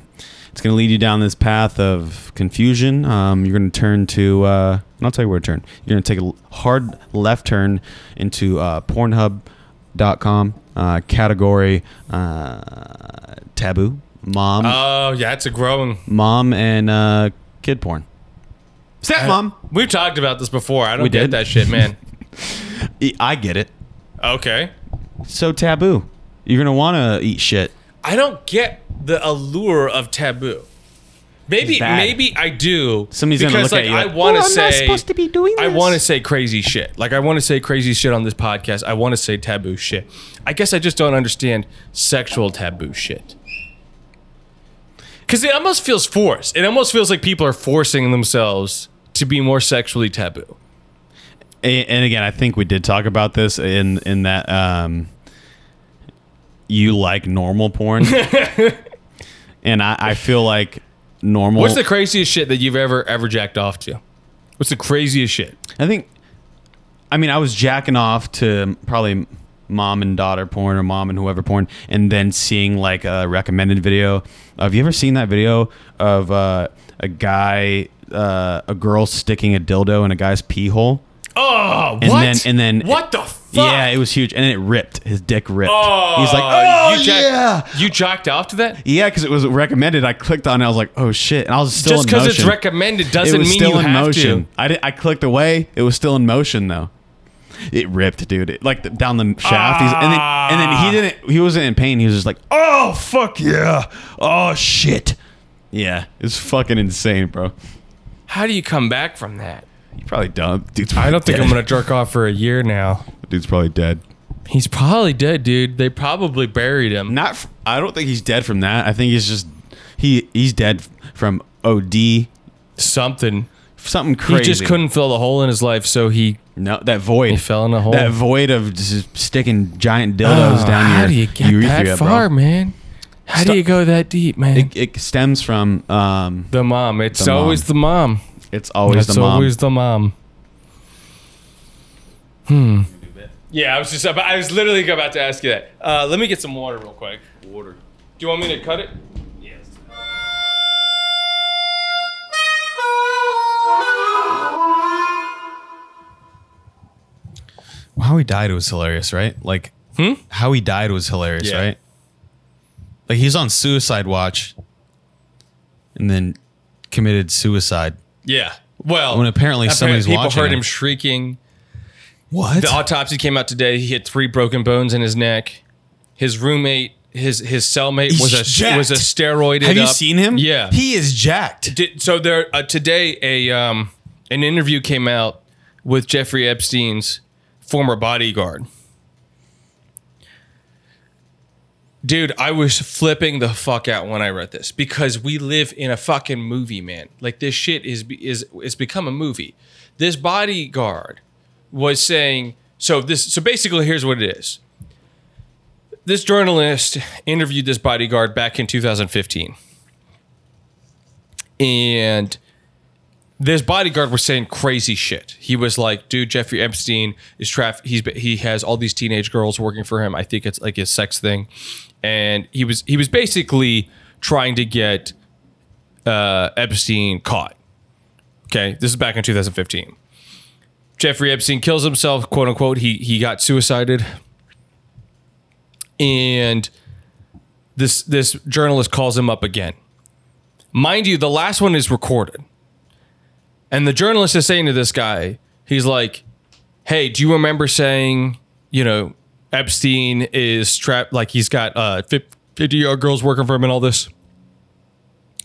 it's gonna lead you down this path of confusion. Um, you're gonna turn to, uh, and I'll tell you where to turn. You're gonna take a l- hard left turn into uh, Pornhub.com uh, category uh, taboo, mom, Oh, yeah, it's a growing. mom, and uh, kid porn. Stepmom. We've talked about this before. I don't We get did? that shit, man. I get it. okay. So taboo. You're gonna want to eat shit. I don't get the allure of taboo. Maybe bad. maybe I do. Somebody's gonna because look like at you I like, want to "Well, I'm not say supposed to be doing I want to say crazy shit. Like I want to say crazy shit on this podcast. I want to say taboo shit. I guess I just don't understand sexual taboo shit. Cuz it almost feels forced. It almost feels like people are forcing themselves to be more sexually taboo. A- and again, I think we did talk about this in in that um, you like normal porn, and I, I feel like normal. What's the craziest shit that you've ever ever jacked off to? What's the craziest shit? I think. I mean, I was jacking off to probably mom and daughter porn or mom and whoever porn, and then seeing like a recommended video. Have you ever seen that video of uh, a guy, uh, a girl sticking a dildo in a guy's pee hole? Oh, And what? then and then what the fuck? Yeah, it was huge, and then it ripped. His dick ripped. Oh, He's like, oh you jacked, yeah, You jacked off to that? yeah, because it was recommended. I clicked on it. I was like, oh shit, and I was still Just because it's recommended doesn't it was mean still you in have motion. to. I did, I clicked away. It was still in motion though. It ripped, dude. It, like the, down the shaft. He's, and then and then he didn't. He wasn't in pain. He was just like, oh fuck yeah, oh shit. Yeah, it's fucking insane, bro. How do you come back from that? You probably don't. Dude's I don't think dead. I'm gonna jerk off for a year now. Dude's probably dead. He's probably dead, dude. They probably buried him. Not. f- I don't think he's dead from that. I think he's just he he's dead from OD. Something. Something crazy. He just couldn't fill the hole in his life, so he. No, that void. He fell in a hole. That void of just sticking giant dildos Oh, down your how do you get urethra, that bro. far, man? How Sto- do you go that deep, man? It, it stems from um. the mom. It's The mom. always the mom. It's always It's the mom. always the mom. Hmm. Yeah, I was just about, I was literally about to ask you that. Uh, let me get some water real quick. Water. Do you want me to cut it? Yes. how he died was hilarious, right? Like, how he died was hilarious, Yeah. right? Like he's on suicide watch, and then committed suicide. Yeah. Well, When apparently somebody's people watching heard him. shrieking. What? The autopsy came out today. He had three broken bones in his neck. His roommate, his his cellmate was a jacked. was a steroided. Have you up- seen him? Yeah. he is jacked. Did, so there uh, today a um an interview came out with Jeffrey Epstein's former bodyguard. Dude, I was flipping the fuck out when I read this because we live in a fucking movie, man. Like this shit is is is become a movie. This bodyguard was saying so this so basically here's what it is. This journalist interviewed this bodyguard back in 2015 and this bodyguard was saying crazy shit. He was like, "Dude, Jeffrey Epstein is traff. He's he has all these teenage girls working for him. I think it's like a sex thing." And he was he was basically trying to get uh, Epstein caught. Okay, this is back in 2015. Jeffrey Epstein kills himself, quote unquote. He he got suicided, and this this journalist calls him up again. Mind you, the last one is recorded. And the journalist is saying to this guy, he's like, Hey, do you remember saying, you know, Epstein is trapped, like he's got uh, 50 year old girls working for him and all this?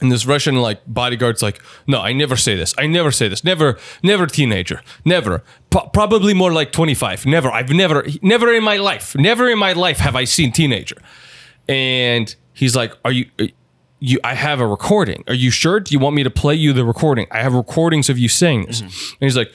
And this Russian like bodyguard's like, no, I never say this. I never say this. Never, never teenager. Never. Pro- probably more like 25. Never. I've never, never in my life, never in my life have I seen teenager. And he's like, are you, you, I have a recording. Are you sure? Do you want me to play you the recording? I have recordings of you saying this. And he's like,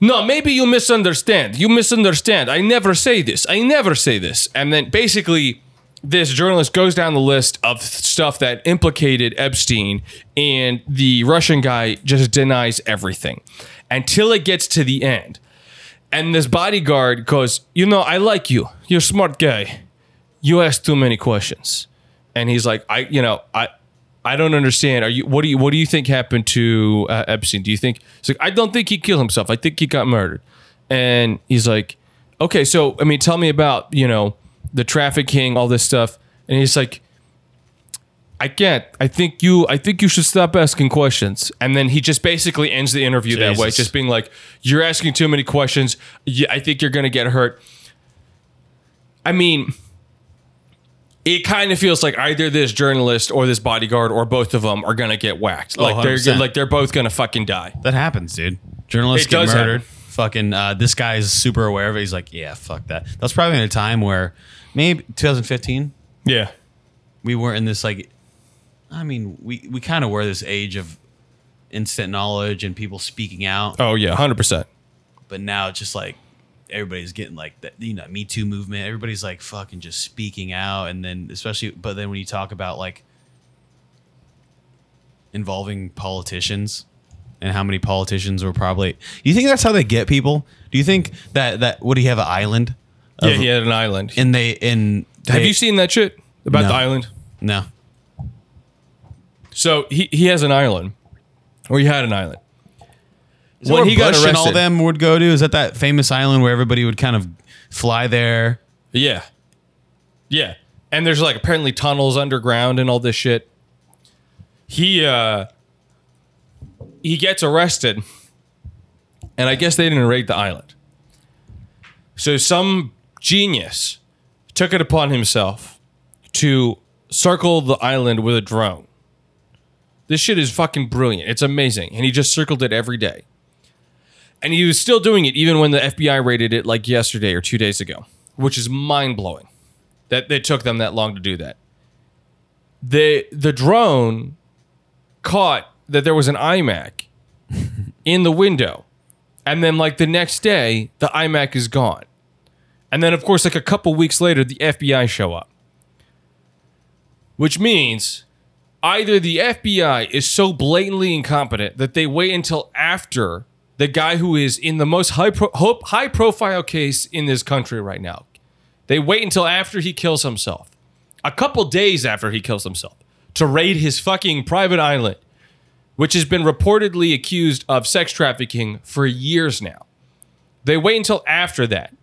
no, maybe you misunderstand. You misunderstand. I never say this. I never say this. And then basically, this journalist goes down the list of stuff that implicated Epstein, and the Russian guy just denies everything until it gets to the end. And this bodyguard goes, You know, I like you. You're a smart guy. You ask too many questions. And he's like, I, you know, I, I don't understand. Are you? What do you? What do you think happened to uh, Epstein? Do you think? He's like, I don't think he killed himself. I think he got murdered. And he's like, okay, so I mean, tell me about you know the trafficking, all this stuff. And he's like, I can't. I think you. I think you should stop asking questions. And then he just basically ends the interview that way, just being like, "You're asking too many questions. Yeah, I think you're gonna get hurt." I mean, it kind of feels like either this journalist or this bodyguard or both of them are gonna get whacked. Like they're 100%. like they're both gonna fucking die. That happens, dude. Journalists It get does murdered. happen. Fucking uh, this guy's super aware of it. He's like, yeah, fuck that. That's probably in a time where maybe 2015 Yeah. we weren't in this like. I mean, we we kind of were this age of instant knowledge and people speaking out, Oh yeah, hundred percent. but now it's just like everybody's getting like that. You know, Me Too movement. Everybody's like fucking just speaking out, and then especially, but then when you talk about like involving politicians and how many politicians were probably. do You think that's how they get people? Do you think that that would he have an island? Yeah, of- he had an island. And they in Have they- you seen that shit about No. the island? No. So he he has an island, or he had an island. Is When he got Bush and all arrested- them would go to? Is that that famous island where everybody would kind of fly there? Yeah, yeah. And there's like apparently tunnels underground and all this shit. He uh he gets arrested, and I guess they didn't raid the island. So some genius took it upon himself to circle the island with a drone. This shit is fucking brilliant. It's amazing. And he just circled it every day. And he was still doing it even when the FBI raided it like yesterday or two days ago, which is mind blowing that it took them that long to do that. The, the drone caught that there was an iMac in the window. And then, like the next day, the iMac is gone. And then, of course, like a couple weeks later, the FBI show up. Which means either the FBI is so blatantly incompetent that they wait until after the guy who is in the most high pro- high profile case in this country right now. They wait until after he kills himself, a couple days after he kills himself, to raid his fucking private island, which has been reportedly accused of sex trafficking for years now. They wait until after that,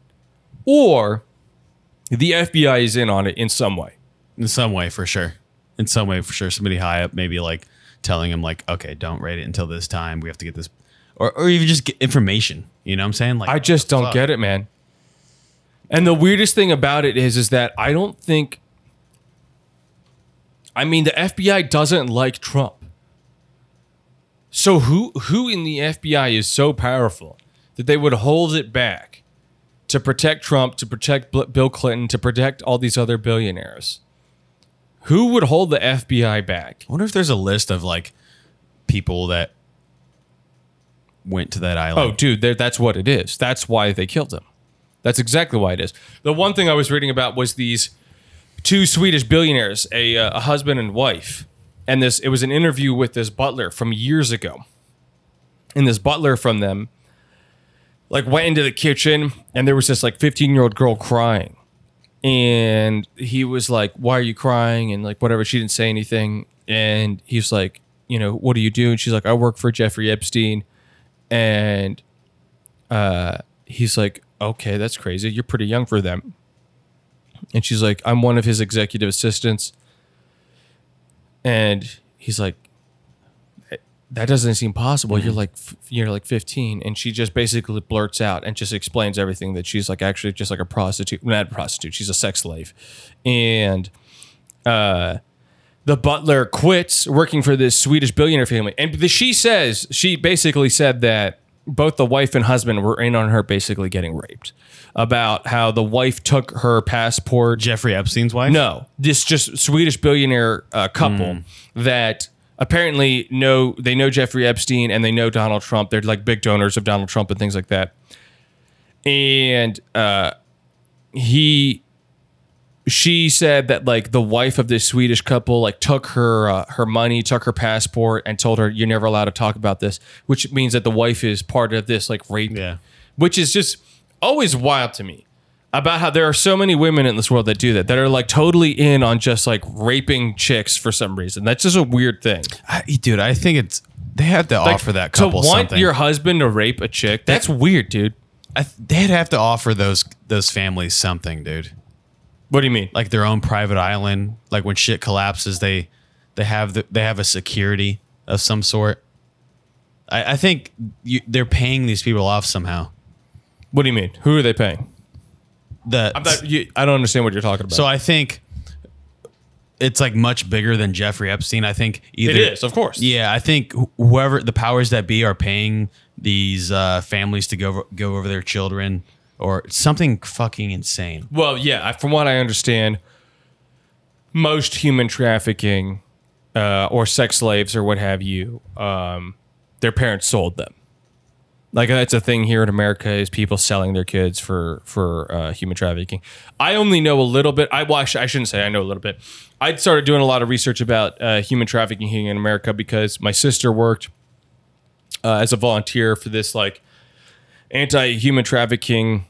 or the FBI is in on it in some way. In some way, for sure. In some way, for sure. Somebody high up, maybe like telling him, like, okay, don't raid it until this time. We have to get this, or or even just get information. You know what I'm saying? Like, I just don't fuck? get it, man. And the weirdest thing about it is, is that I don't think. I mean, the FBI doesn't like Trump. So who who in the FBI is so powerful that they would hold it back to protect Trump, to protect Bill Clinton, to protect all these other billionaires? Who would hold the FBI back? I wonder if there's a list of like people that went to that island. Oh, dude, that's what it is. That's why they killed him. That's exactly why it is. The one thing I was reading about was these two Swedish billionaires, a, uh, a husband and wife, and this. It was an interview with this butler from years ago, and this butler from them, like went into the kitchen, and there was this like 15 year old girl crying, and he was like, "Why are you crying?" And like whatever. She didn't say anything, and he was like, "You know, what do you do?" And she's like, "I work for Jeffrey Epstein." And uh, he's like, "Okay, that's crazy. You're pretty young for them." And she's like, "I'm one of his executive assistants," and he's like, "That doesn't seem possible. You're like, you're like 15." And she just basically blurts out and just explains everything that she's like actually just like a prostitute, not a prostitute. She's a sex slave, and uh, the butler quits working for this Swedish billionaire family. And the, she says, she basically said that both the wife and husband were in on her basically getting raped. About how the wife took her passport. Jeffrey Epstein's wife. No, this just Swedish billionaire uh, couple that apparently know they know Jeffrey Epstein and they know Donald Trump. They're like big donors of Donald Trump and things like that. And uh, he, she said that like the wife of this Swedish couple like took her uh, her money, took her passport, and told her you're never allowed to talk about this, which means that the wife is part of this like rape Yeah. which is just always wild to me about how there are so many women in this world that do that that are like totally in on just like raping chicks for some reason that's just a weird thing I, dude, I think it's they have to like, offer that to couple want something. your husband to rape a chick that's weird dude I, they'd have to offer those those families something, dude. What do you mean Like their own private island. Like when shit collapses, they they have the, they have a security of some sort. I, I think you, they're paying these people off somehow. what do you mean who are they paying The I'm not, you, I don't understand what you're talking about So I think it's like much bigger than Jeffrey Epstein. I think either It is, of course. Yeah, I think wh- whoever the powers that be are paying these uh, families to go go over their children or something fucking insane. Well, yeah, from what I understand, most human trafficking uh, or sex slaves or what have you, um, their parents sold them. Like that's a thing here in America is people selling their kids for for uh, human trafficking. I only know a little bit. I well, I, sh- I shouldn't say I know a little bit. I started doing a lot of research about uh, human trafficking here in America because my sister worked uh, as a volunteer for this like anti-human trafficking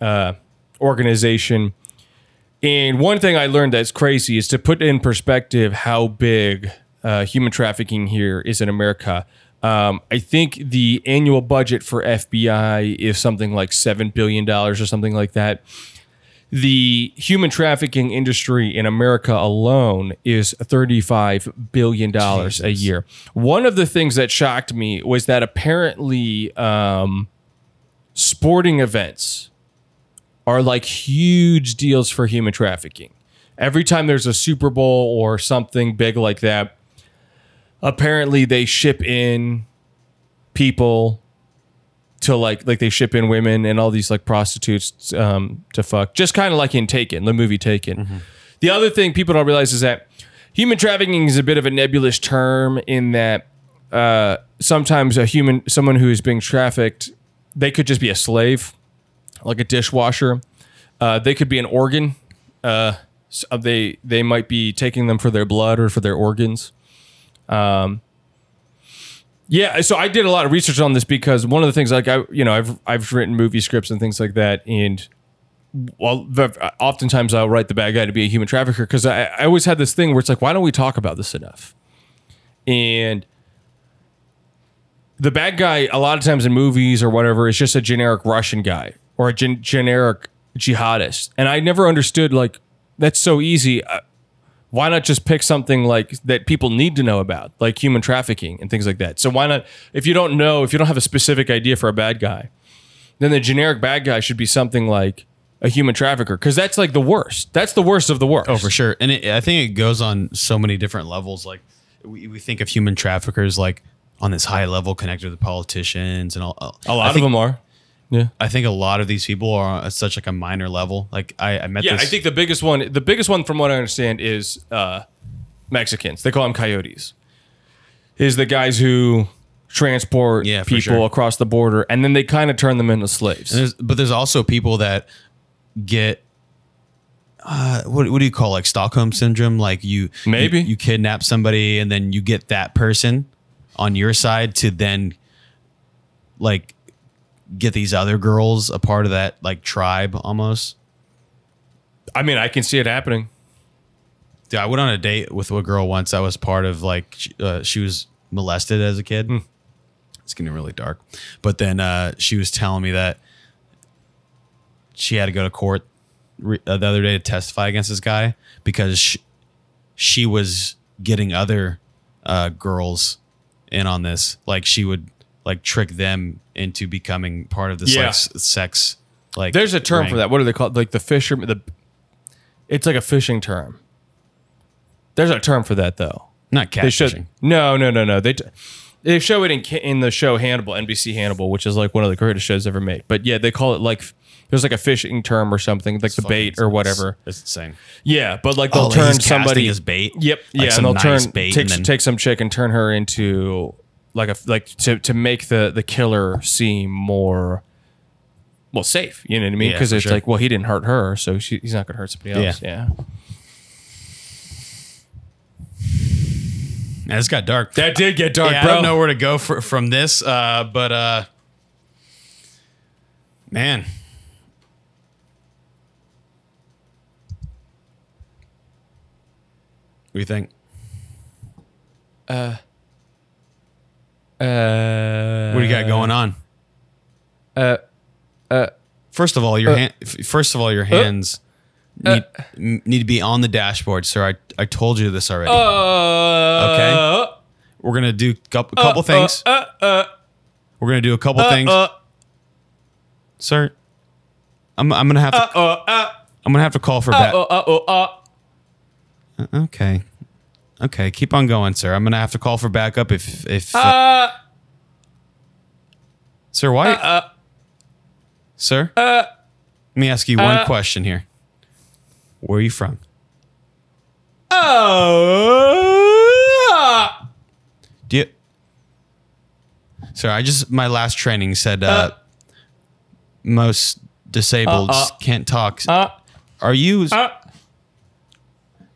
uh, organization. And one thing I learned that's crazy is to put in perspective how big uh, human trafficking here is in America. Um, I think the annual budget for FBI is something like seven billion dollars or something like that. The human trafficking industry in America alone is thirty-five billion dollars a year. One of the things that shocked me was that apparently um, sporting events are like huge deals for human trafficking. Every time there's a Super Bowl or something big like that, apparently they ship in people to like like they ship in women and all these like prostitutes um, to fuck, just kind of like in Taken, the movie Taken. The other thing people don't realize is that human trafficking is a bit of a nebulous term in that uh, sometimes a human, someone who is being trafficked, they could just be a slave like a dishwasher. Uh, they could be an organ. Uh, s- uh, they they might be taking them for their blood or for their organs. Um, yeah, so I did a lot of research on this because one of the things, like I, you know, I've I've written movie scripts and things like that, and well, v- oftentimes I'll write the bad guy to be a human trafficker because I, I always had this thing where it's like, why don't we talk about this enough? And the bad guy a lot of times in movies or whatever is just a generic Russian guy or a gen- generic jihadist, and I never understood like that's so easy. Uh, why not just pick something like that people need to know about, like human trafficking and things like that? So why not, if you don't know, if you don't have a specific idea for a bad guy, then the generic bad guy should be something like a human trafficker, because that's like the worst. That's the worst of the worst. Oh, for sure. And it, I think it goes on so many different levels. Like we, we think of human traffickers like on this high level connected to politicians and all. A lot of them are. Yeah. I think a lot of these people are on such like a minor level. Like I, I met Yeah, this. I think the biggest one, the biggest one from what I understand is uh, Mexicans. They call them coyotes. Is the guys who transport Yeah, for people sure. across the border and then they kind of turn them into slaves. And there's, but there's also people that get uh, what what do you call like Stockholm syndrome? Like you Maybe. you, you kidnap somebody and then you get that person on your side to then like get these other girls a part of that like tribe almost. I mean, I can see it happening. Dude, I went on a date with a girl once that was part of like she, uh, she was molested as a kid. It's getting really dark, but then uh, she was telling me that she had to go to court re- uh, the other day to testify against this guy because she, she was getting other uh, girls in on this. Like she would like trick them into becoming part of this Yeah. like sex. Like There's a term ring. for that. What are they called? Like the fisherman. The it's like a fishing term. There's a term for that though. Not They should. catfishing. No, no, no, no. They t- they show it in in the show Hannibal, NBC Hannibal, which is like one of the greatest shows ever made. But yeah, they call it like there's like a fishing term or something, like the bait or whatever. It's insane. Yeah, but like they'll Oh, turn somebody as bait? Yep. Like yeah, and they'll nice turn bait take then- take some chick and turn her into like a like to to make the the killer seem more well safe. You know what I mean? Because for it's sure. like, well, he didn't hurt her, so she, he's not going to hurt somebody else. Yeah. Man, it's got dark. That did get dark, yeah, bro. I don't know where to go for, from this, uh, but uh, man, what do you think? Uh, What do you got going on? Uh, uh, First of all, your hand. First of all, your hands need, m- need to be on the dashboard, sir. I I told you this already. uh, Okay. We're gonna do a couple, things. Uh, uh, We're gonna do a couple things, uh, sir. I'm I'm gonna have to uh, uh, I'm gonna have to call for uh, back. uh, uh, uh, Okay. Okay, keep on going, sir. I'm gonna have to call for backup if if. Uh, sir, why? sir. Let me ask you one question here. Where are you from? oh. Do you? Sir, I just my last training said uh, most disabled uh, can't talk. Uh, are you? uh,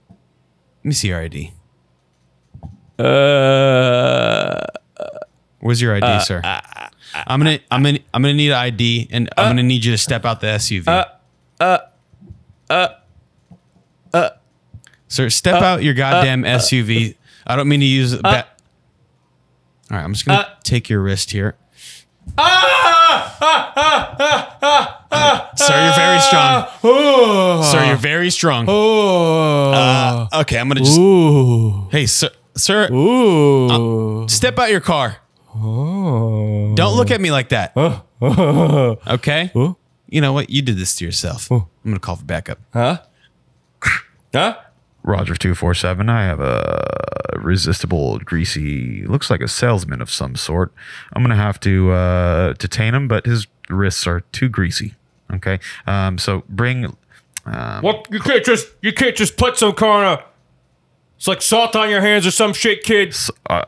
Let me see your ID. Uh, Where's your ID, sir? I'm gonna, I'm gonna, I'm gonna need an ID, and I'm gonna need you to step out the SUV. Uh, uh, uh, uh, sir, step out your goddamn SUV. I don't mean to use it. ba- All right, I'm just gonna take your wrist here. Sir, you're very strong. Sir, you're very strong. Uh, okay, I'm gonna just. Hey, sir, sir, uh, step out your car. Don't look at me like that. Okay. You know what? You did this to yourself. I'm gonna call for backup. huh? huh? Roger two four seven. I have a resistible, greasy. Looks like a salesman of some sort. I'm gonna have to uh, detain him, but his wrists are too greasy. Okay. Um. So bring. What? You can't just you can't just put some kind of it's like salt on your hands or some shit, kid. Uh,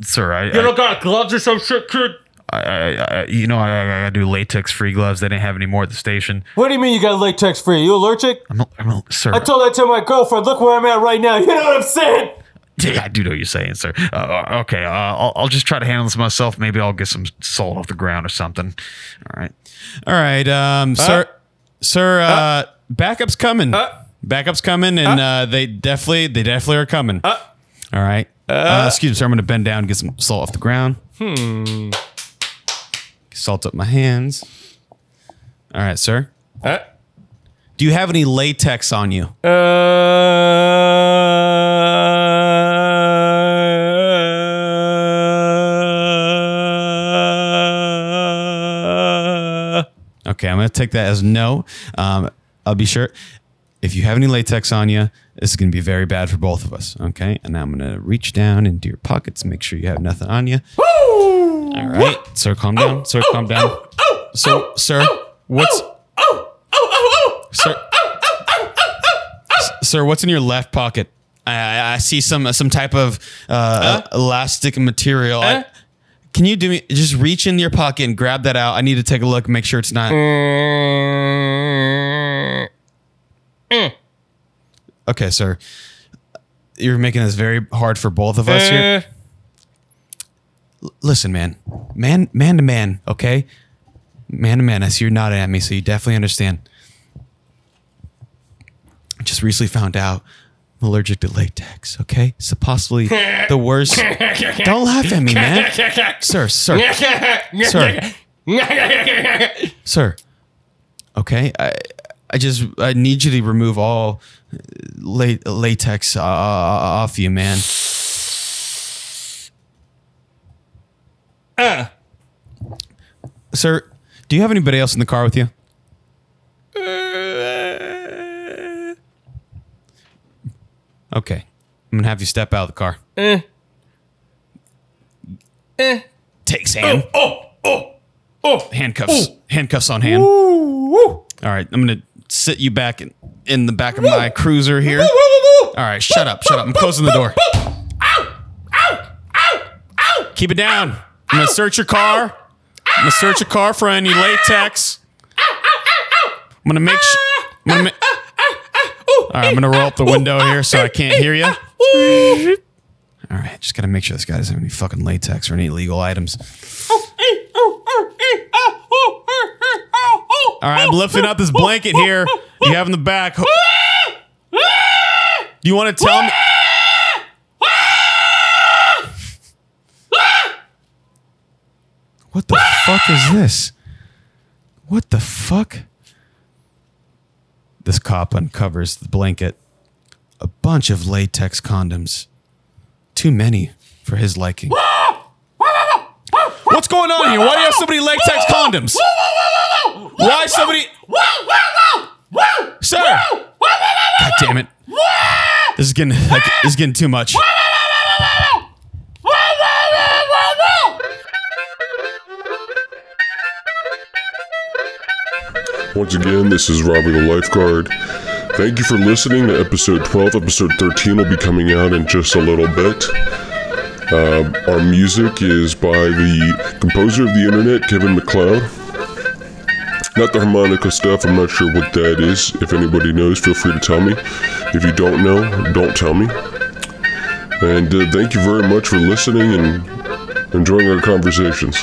sir, I. You I, don't got gloves or some shit, kid. I, I, I you know, I, I gotta do latex free gloves. They didn't have any more at the station. What do you mean you got latex free? You allergic? I'm, a- I'm a- sir. I told that to my girlfriend. Look where I'm at right now. You know what I'm saying? Yeah, I do know what you're saying, sir. Uh, okay, uh, I'll, I'll just try to handle this myself. Maybe I'll get some salt off the ground or something. All right. All right, um, sir, sir, uh, backup's coming. Backup's coming, and uh, they definitely, they definitely are coming. All right. Uh, excuse me, sir. I'm gonna bend down and get some salt off the ground. Hmm. Salt up my hands. All right, sir. Huh? Do you have any latex on you? Uh, Okay, I'm gonna take that as no. Um, I'll be sure. If you have any latex on you, this is gonna be very bad for both of us. Okay, and now I'm gonna reach down into your pockets, make sure you have nothing on you. All right, sir, calm down. Sir, calm down. So, sir, what's sir? Sir, what's in your left pocket? I, I, see some some type of uh, elastic material. I- can you do me just reach in your pocket and grab that out? I need to take a look, make sure it's not. Mm. Okay, sir. You're making this very hard for both of us here. Eh. L- Listen, man, man, man to man. Okay, man to man. I see you're nodding at me, so you definitely understand. I just recently found out I'm allergic to latex. Okay, so possibly the worst. Don't laugh at me, man. Sir, sir, sir, sir. Okay, I, I just I need you to remove all la- latex uh, off you, man. Sir, do you have anybody else in the car with you? Okay, I'm gonna have you step out of the car. Eh. Eh. Takes hand. oh, oh, oh. handcuffs handcuffs on hand all right i'm gonna sit you back in, in the back of my cruiser here. All right shut up shut up. I'm closing the door. Keep it down. I'm gonna search your car. I'm gonna search your car for any latex. I'm gonna make sure I'm gonna ma- all right i'm gonna roll up the window here so i can't hear you all right just gotta make sure this guy doesn't have any fucking latex or any illegal items All right, I'm lifting up this blanket here you have in the back. Do you want to tell me? What the fuck is this? What the fuck? This cop uncovers the blanket. A bunch of latex condoms. Too many for his liking. What's going on here? Why do you have so many latex condoms? Why somebody? Sir! God damn it! This is getting like, this is getting too much. Once again, this is Robbie the Lifeguard. Thank you for listening to episode 12. Episode 13 will be coming out in just a little bit. Uh, our music is by the composer of the internet, Kevin MacLeod. Not the harmonica stuff, I'm not sure what that is. If anybody knows, feel free to tell me. If you don't know, don't tell me. And uh, thank you very much for listening and enjoying our conversations.